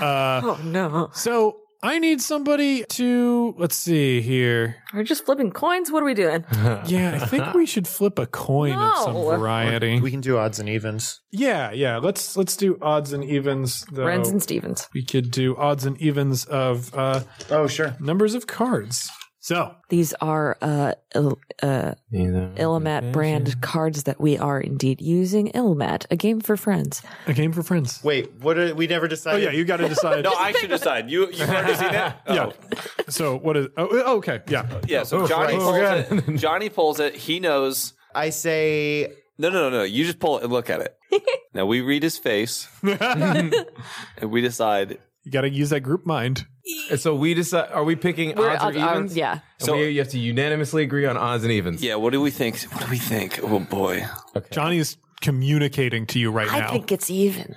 Uh, Oh no. so I need somebody to, let's see here. We're just flipping coins. What are we doing? Yeah, I think we should flip a coin of some No. variety. We can do odds and evens. Yeah, yeah. Let's let's do odds and evens. Though. Rens and Stevens. we could do odds and evens of uh, Oh, sure. numbers of cards. So These are uh, Il- uh, Illimat brand cards that we are indeed using. Illimat, a game for friends. a game for friends. Wait, what? Are, we never decided. Oh yeah, you got to decide. No, I should decide. You you've already seen it. yeah. So what is? Oh, oh, okay. Yeah. Yeah. So Johnny pulls it. Johnny pulls it. He knows. I say No, no, no, no. You just pull it and look at it. now we read his face, and we decide. You got to use that group mind. And so we decide. Are we picking We're- odds or uh, evens? yeah. So we, you have to unanimously agree on odds and evens. Yeah. What do we think? What do we think? Oh boy. Johnny's communicating to you right now. I now. think it's evens.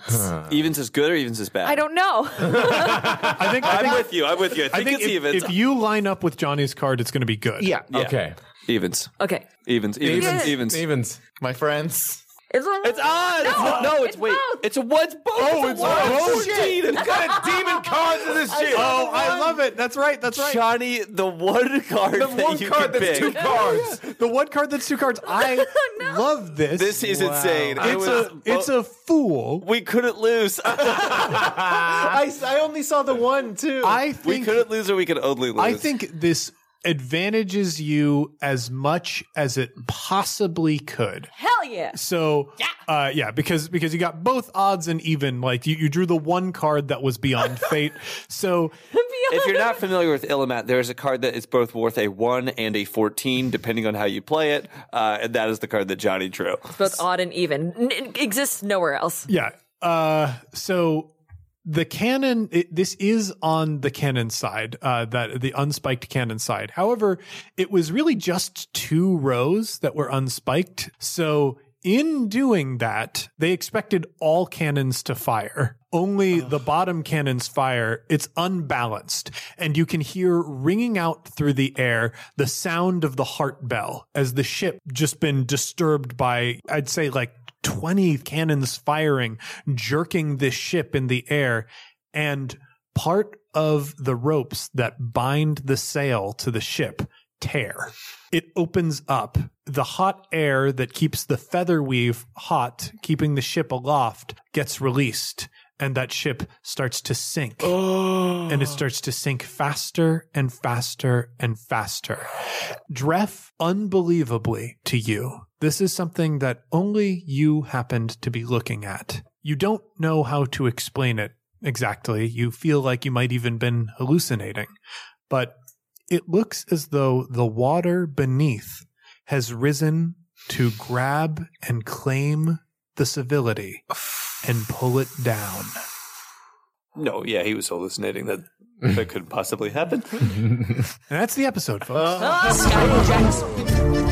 Evens is good or evens is bad? I don't know. I think. I I'm think, with you. I'm with you. I think, I think it's if, evens. if you line up with Johnny's card, it's going to be good. yeah. Yeah. Okay. Evens. okay. Evens. Evens. Evens. Evens. Evens. My friends. It's, It's odds. No, no, it's, it's wait. both. It's a what's both. Oh, it's both. Shit. It's got a demon cards in this shit. Oh, I love it. That's right. That's right. Johnny, the one card the that one you card can that's pick. two cards. The one card that's two cards. I love this. This is insane. It's was, a it's a fool. we couldn't lose. I, I only saw the one too. I think we couldn't lose, or we could only lose. I think this advantages you as much as it possibly could. Hell yeah. So yeah, uh, yeah, because because you got both odds and even. Like you, you drew the one card that was beyond fate. So if you're not familiar with Illimat, there's a card that is both worth a one and a fourteen, depending on how you play it, uh, and that is the card that Johnny drew. It's Both odd and even. N- exists nowhere else. yeah, uh, so the cannon. It, this is on the cannon side, uh, that the unspiked cannon side. However, it was really just two rows that were unspiked. So. In doing that, they expected all cannons to fire. Only the bottom cannons fire. It's unbalanced. And you can hear ringing out through the air the sound of the heart bell as the ship just been disturbed by, I'd say like 20 cannons firing, jerking this ship in the air. And part of the ropes that bind the sail to the ship tear. It opens up. The hot air that keeps the feather weave hot, keeping the ship aloft, gets released. and that ship starts to sink. Oh. And it starts to sink faster and faster and faster. Dref, unbelievably to you, this is something that only you happened to be looking at. You don't know how to explain it exactly. You feel like you might even been hallucinating, but it looks as though the water beneath has risen to grab and claim the civility and pull it down. No, yeah, he was hallucinating. That that could possibly happen. And that's the episode, folks. Ah,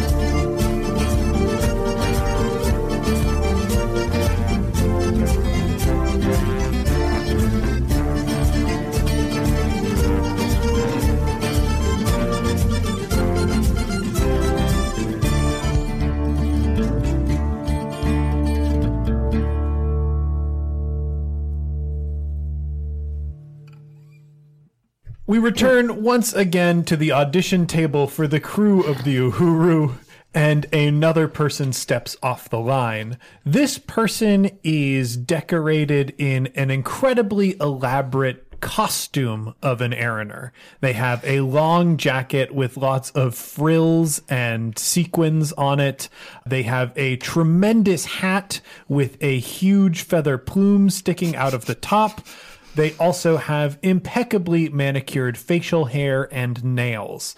We return once again to the audition table for the crew of the Uhuru, and another person steps off the line. This person is decorated in an incredibly elaborate costume of an Ariner. They have a long jacket with lots of frills and sequins on it. They have a tremendous hat with a huge feather plume sticking out of the top. They also have impeccably manicured facial hair and nails.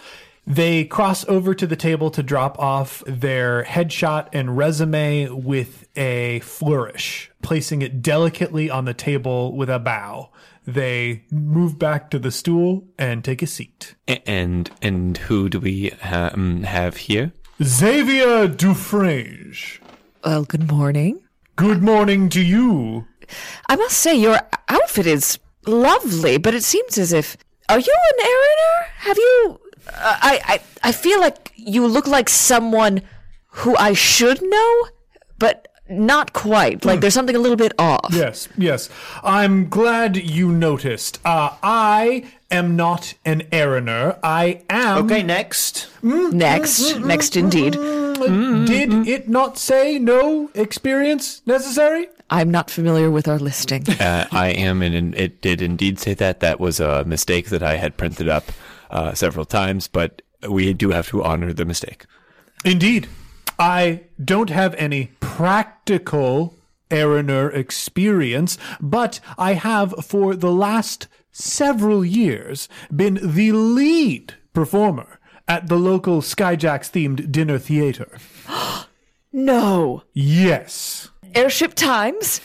They cross over to the table to drop off their headshot and resume with a flourish, placing it delicately on the table with a bow. They move back to the stool and take a seat. and and who do we um, have here? Xavier Dufrange, Well, good morning. good morning to you. I must say, your outfit is lovely, but it seems as if. Are you an Ariner? Have you. Uh, I, I, I feel like you look like someone who I should know, but not quite. Like there's something a little bit off. Yes, yes. I'm glad you noticed. Uh, I am not an Ariner. I am. Okay, next. Mm, next, mm, mm, next indeed. Did it not say no experience necessary? I'm not familiar with our listing. Uh, I am, and it did indeed say that. That was a mistake that I had printed up uh, several times, but we do have to honor the mistake. Indeed. I don't have any practical Ariner experience, but I have for the last several years been the lead performer at the local Skyjacks themed dinner theater. no. Yes. Airship Times?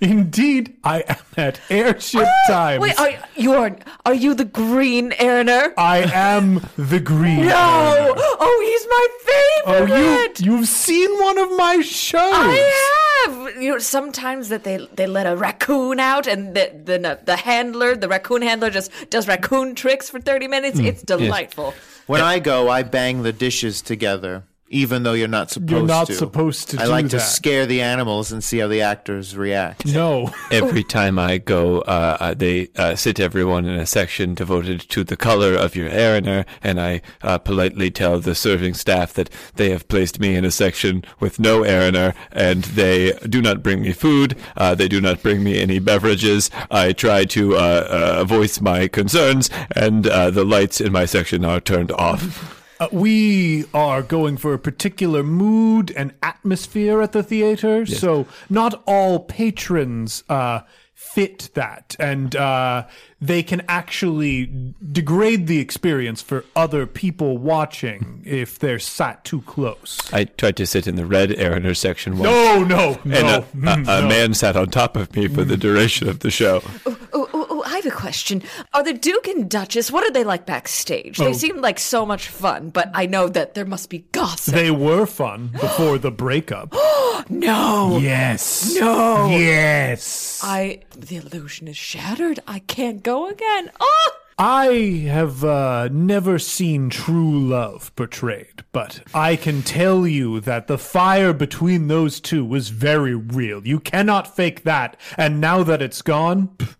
Indeed, I am at Airship Times. Wait, are you are are you the Green Ariner? I am the green. No! Oh, he's my favorite. Oh, you you've seen one of my shows. I have. You know, sometimes that they they let a raccoon out, and the the the handler, the raccoon handler, just does raccoon tricks for thirty minutes. Hmm. It's delightful. When I go, I bang the dishes together, even though you're not supposed to. You're not supposed to I do like to scare the animals and see how the actors react. No. Every time I go, uh, uh, they uh, sit everyone in a section devoted to the color of your Ariner, and I uh, politely tell the serving staff that they have placed me in a section with no Ariner, and they do not bring me food. Uh, they do not bring me any beverages. I try to uh, uh, voice my concerns, and uh, the lights in my section are turned off. Uh, we are going for a particular mood and atmosphere at the theater, so not all patrons uh, fit that, and uh, they can actually degrade the experience for other people watching if they're sat too close. I tried to sit in the red Ariner section once. No, no, no. And a, a, mm, a no. man sat on top of me for the duration of the show. Oh, oh, I have a question. Are the Duke and Duchess? What are they like backstage? They Oh. seem like so much fun, but I know that there must be gossip. They were fun before the breakup. no, yes. no. Yes. I the illusion is shattered. I can't go again. Oh, I have uh, never seen true love portrayed, but I can tell you that the fire between those two was very real. You cannot fake that. And now that it's gone, pff,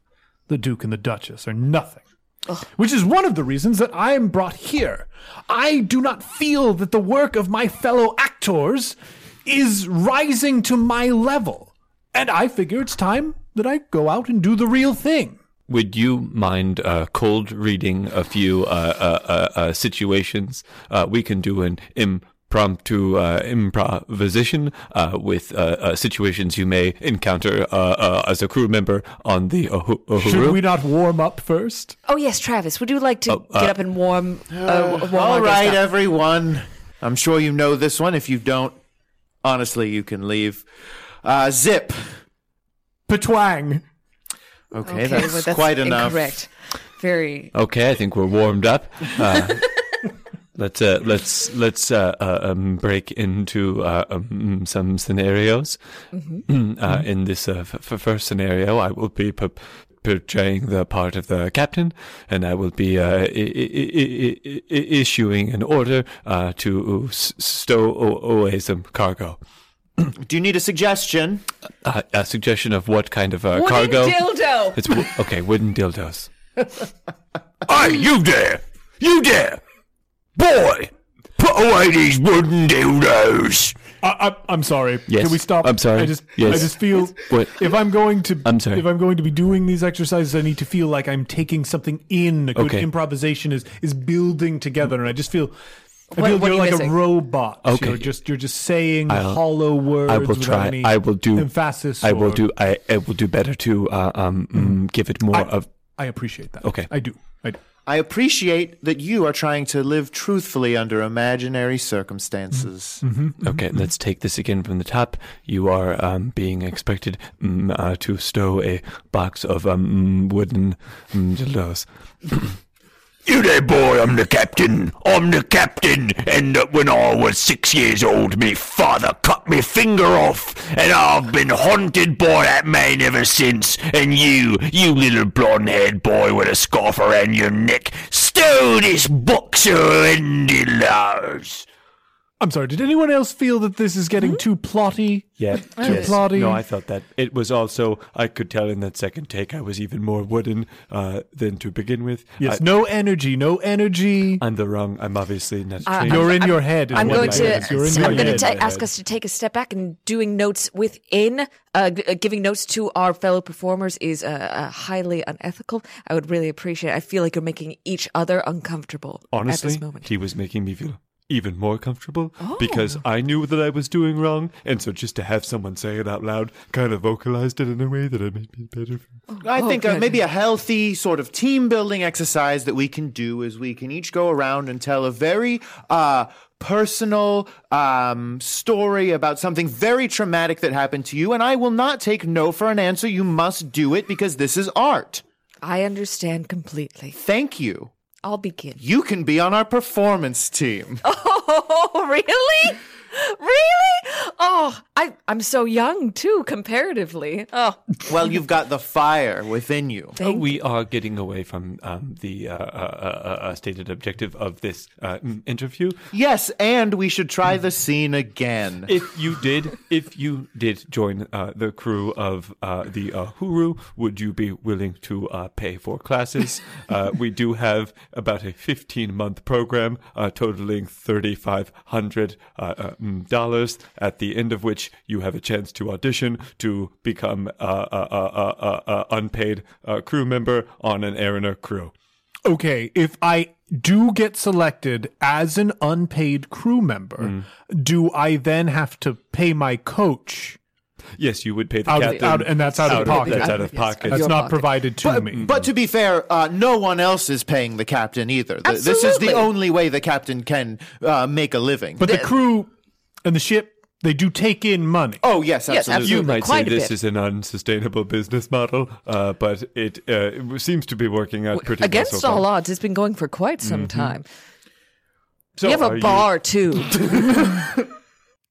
the Duke and the Duchess are nothing. Which is one of the reasons that I am brought here. I do not feel that the work of my fellow actors is rising to my level. And I figure it's time that I go out and do the real thing. Would you mind uh, cold reading a few uh, uh, uh, uh, situations? Uh, we can do an impromptu uh, improvisation uh, with uh, uh, situations you may encounter uh, uh, as a crew member on the Ohu- Should we not warm up first? Oh yes, Travis. Would you like to Oh, uh, get up and warm? Uh, warm All our guest right, up? everyone. I'm sure you know this one. If you don't, honestly, you can leave. Uh, zip. Patwang. Okay, that's, well, that's quite enough. Incorrect. Very. Okay, I think we're warmed up. Let's uh, let's let's uh, uh, um, break into uh, um, some scenarios. Uh, in this uh, f- first scenario, I will be p- portraying the part of the captain, and I will be uh, I- I- I- I- I- issuing an order uh, to s- stow away some cargo. Do you need a suggestion? Uh, a suggestion of what kind of uh, Wooden cargo? dildo. It's wo- okay. Wooden dildos. hey, you there! You there! Boy, put away these wooden dildos. I, I, I'm sorry. Yes, Can we stop? I'm sorry. I just, Yes. I just feel What? if I'm going to, I'm sorry. If I'm going to be doing these exercises, I need to feel like I'm taking something in. A good Okay. improvisation is is building together, and I just feel. I feel what are you're you like missing? a robot. Okay. You're just you're just saying I'll- hollow words. I will try. any I will do. emphasis. I will or- do. I, I will do better to uh, um mm, give it more I- of. I appreciate that. Okay. I do. I do. I appreciate that you are trying to live truthfully under imaginary circumstances. Okay, let's take this again from the top. You are um, being expected mm, uh, to stow a box of um, mm, wooden mm, dildos. You there, boy, I'm the captain. I'm the captain. And uh, when I was six years old, me father cut me finger off. And I've been haunted by that man ever since. And you, you little blonde haired boy with a scarf around your neck, stow this box of dildos. I'm sorry. Did anyone else feel that this is getting too plotty? Yeah, Too plotty. No, I thought that it was also. I could tell in that second take I was even more wooden uh, than to begin with. yes. I, no energy. No energy. I'm the wrong. I'm obviously not Uh. You're in your head. I'm going to. You're in I'm your going head. to ta- ask us to take a step back and doing notes within. Uh, uh, giving notes to our fellow performers is uh, uh, highly unethical. I would really appreciate. it. I feel like you're making each other uncomfortable at Honestly, this moment. he was making me feel even more comfortable because I knew that I was doing wrong, and so just to have someone say it out loud kind of vocalized it in a way that it made me better. I Oh, think uh, maybe a healthy sort of team building exercise that we can do is we can each go around and tell a very uh, personal um, story about something very traumatic that happened to you. And I will not take no for an answer. You must do it because this is art. I understand completely. Thank you. I'll begin. You can be on our performance team. Oh, really? Really? Oh, I I'm so young too, comparatively. Oh, well, you've got the fire within you. Thank we are getting away from um, the uh, uh, uh, uh, stated objective of this uh, interview. Yes, and we should try the scene again. If you did, if you did join uh, the crew of uh, the uh, Huru, would you be willing to uh, pay for classes? Uh, we do have about a 15 month program uh, totaling 3,500 uh, uh, mm, dollars, at the end of which you have a chance to audition to become uh, a, a, a, a, a unpaid uh, crew member on an Arena crew. okay, if I do get selected as an unpaid crew member, Mm. do I then have to pay my coach? Yes, you would pay the Out captain. out- and that's out of pocket. That's out of Yes, pocket. That's not pocket. provided to But, me. but to be fair, uh, no one else is paying the captain either. Th- This is the only way the captain can uh, make a living. But the crew and the ship, they do take in money. oh yes, Yes, absolutely. You might Quite say this bit. is an unsustainable business model, uh, but it, uh, it seems to be working out pretty Against well so far. all odds, it's been going for quite some time. So we have are a you- bar too.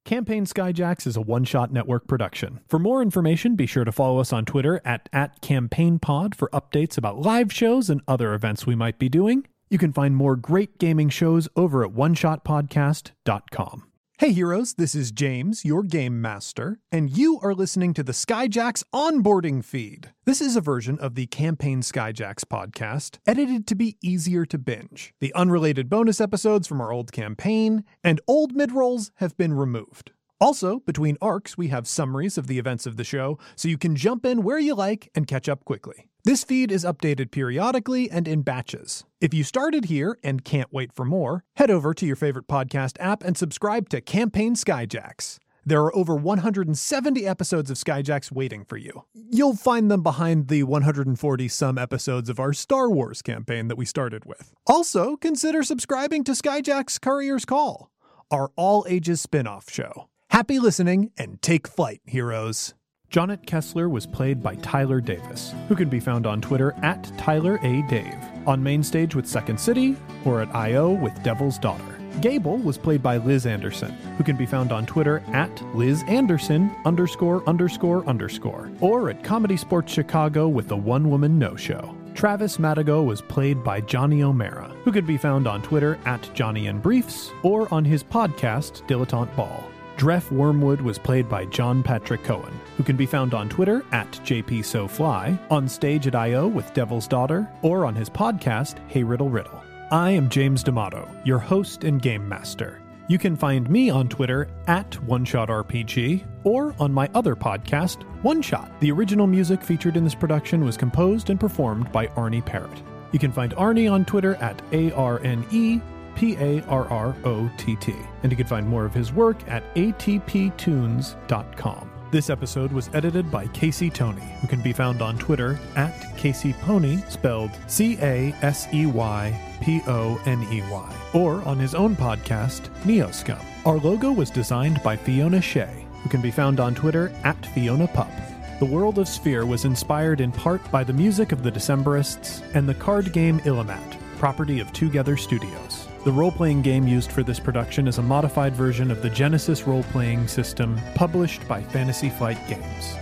Campaign Skyjacks is a one shot network production. For more information, be sure to follow us on Twitter at, at CampaignPod for updates about live shows and other events we might be doing. You can find more great gaming shows over at oneshotpodcast.com. Hey heroes, this is James, your game master, and you are listening to the Skyjacks onboarding feed. This is a version of the Campaign Skyjacks podcast, edited to be easier to binge. The unrelated bonus episodes from our old campaign and old midrolls have been removed. Also, between arcs, we have summaries of the events of the show, so you can jump in where you like and catch up quickly. This feed is updated periodically and in batches. If you started here and can't wait for more, head over to your favorite podcast app and subscribe to Campaign Skyjacks. There are over 170 episodes of Skyjacks waiting for you. You'll find them behind the 140 some episodes of our Star Wars campaign that we started with. Also, consider subscribing to Skyjacks Courier's Call, our all ages spin off show. Happy listening and take flight, heroes. Jonnit Kessler was played by Tyler Davis, who can be found on Twitter at Tyler A. Dave, on Mainstage with Second City, or at I.O. with Devil's Daughter. Gable was played by Liz Anderson, who can be found on Twitter at Liz Anderson underscore underscore underscore, or at ComedySportz Chicago with the One Woman No Show. Travis Madigo was played by Johnny O'Mara, who can be found on Twitter at Johnny and Briefs, or on his podcast Dilettante Ball. Dref Wormwood was played by John Patrick Coan, who can be found on Twitter at JPSoFly, on stage at I.O. with Devil's Daughter, or on his podcast, Hey Riddle Riddle. I am James D'Amato, your host and game master. You can find me on Twitter at OneShotRPG or on my other podcast, One Shot. The original music featured in this production was composed and performed by Arne Parrott. You can find Arnie on Twitter at A R N E P A R R O T T. And you can find more of his work at atptunes.com. This episode was edited by Casey Tony, who can be found on Twitter at Casey Pony, spelled C A S E Y P O N E Y, or on his own podcast, Neoscum. Our logo was designed by Fiona Shea, who can be found on Twitter at Fiona Pup. The world of Sphere was inspired in part by the music of the Decemberists and the card game Illimat, property of Twogether Studios. The role playing game used for this production is a modified version of the Genesys role playing system published by Fantasy Flight Games.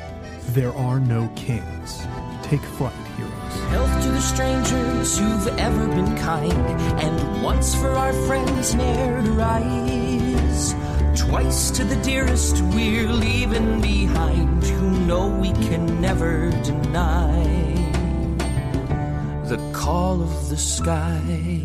There are no kings. Take flight, heroes. Health to the strangers who've ever been kind, and once for our friends ne'er to rise. Twice to the dearest we're leaving behind, who know we can never deny the call of the sky.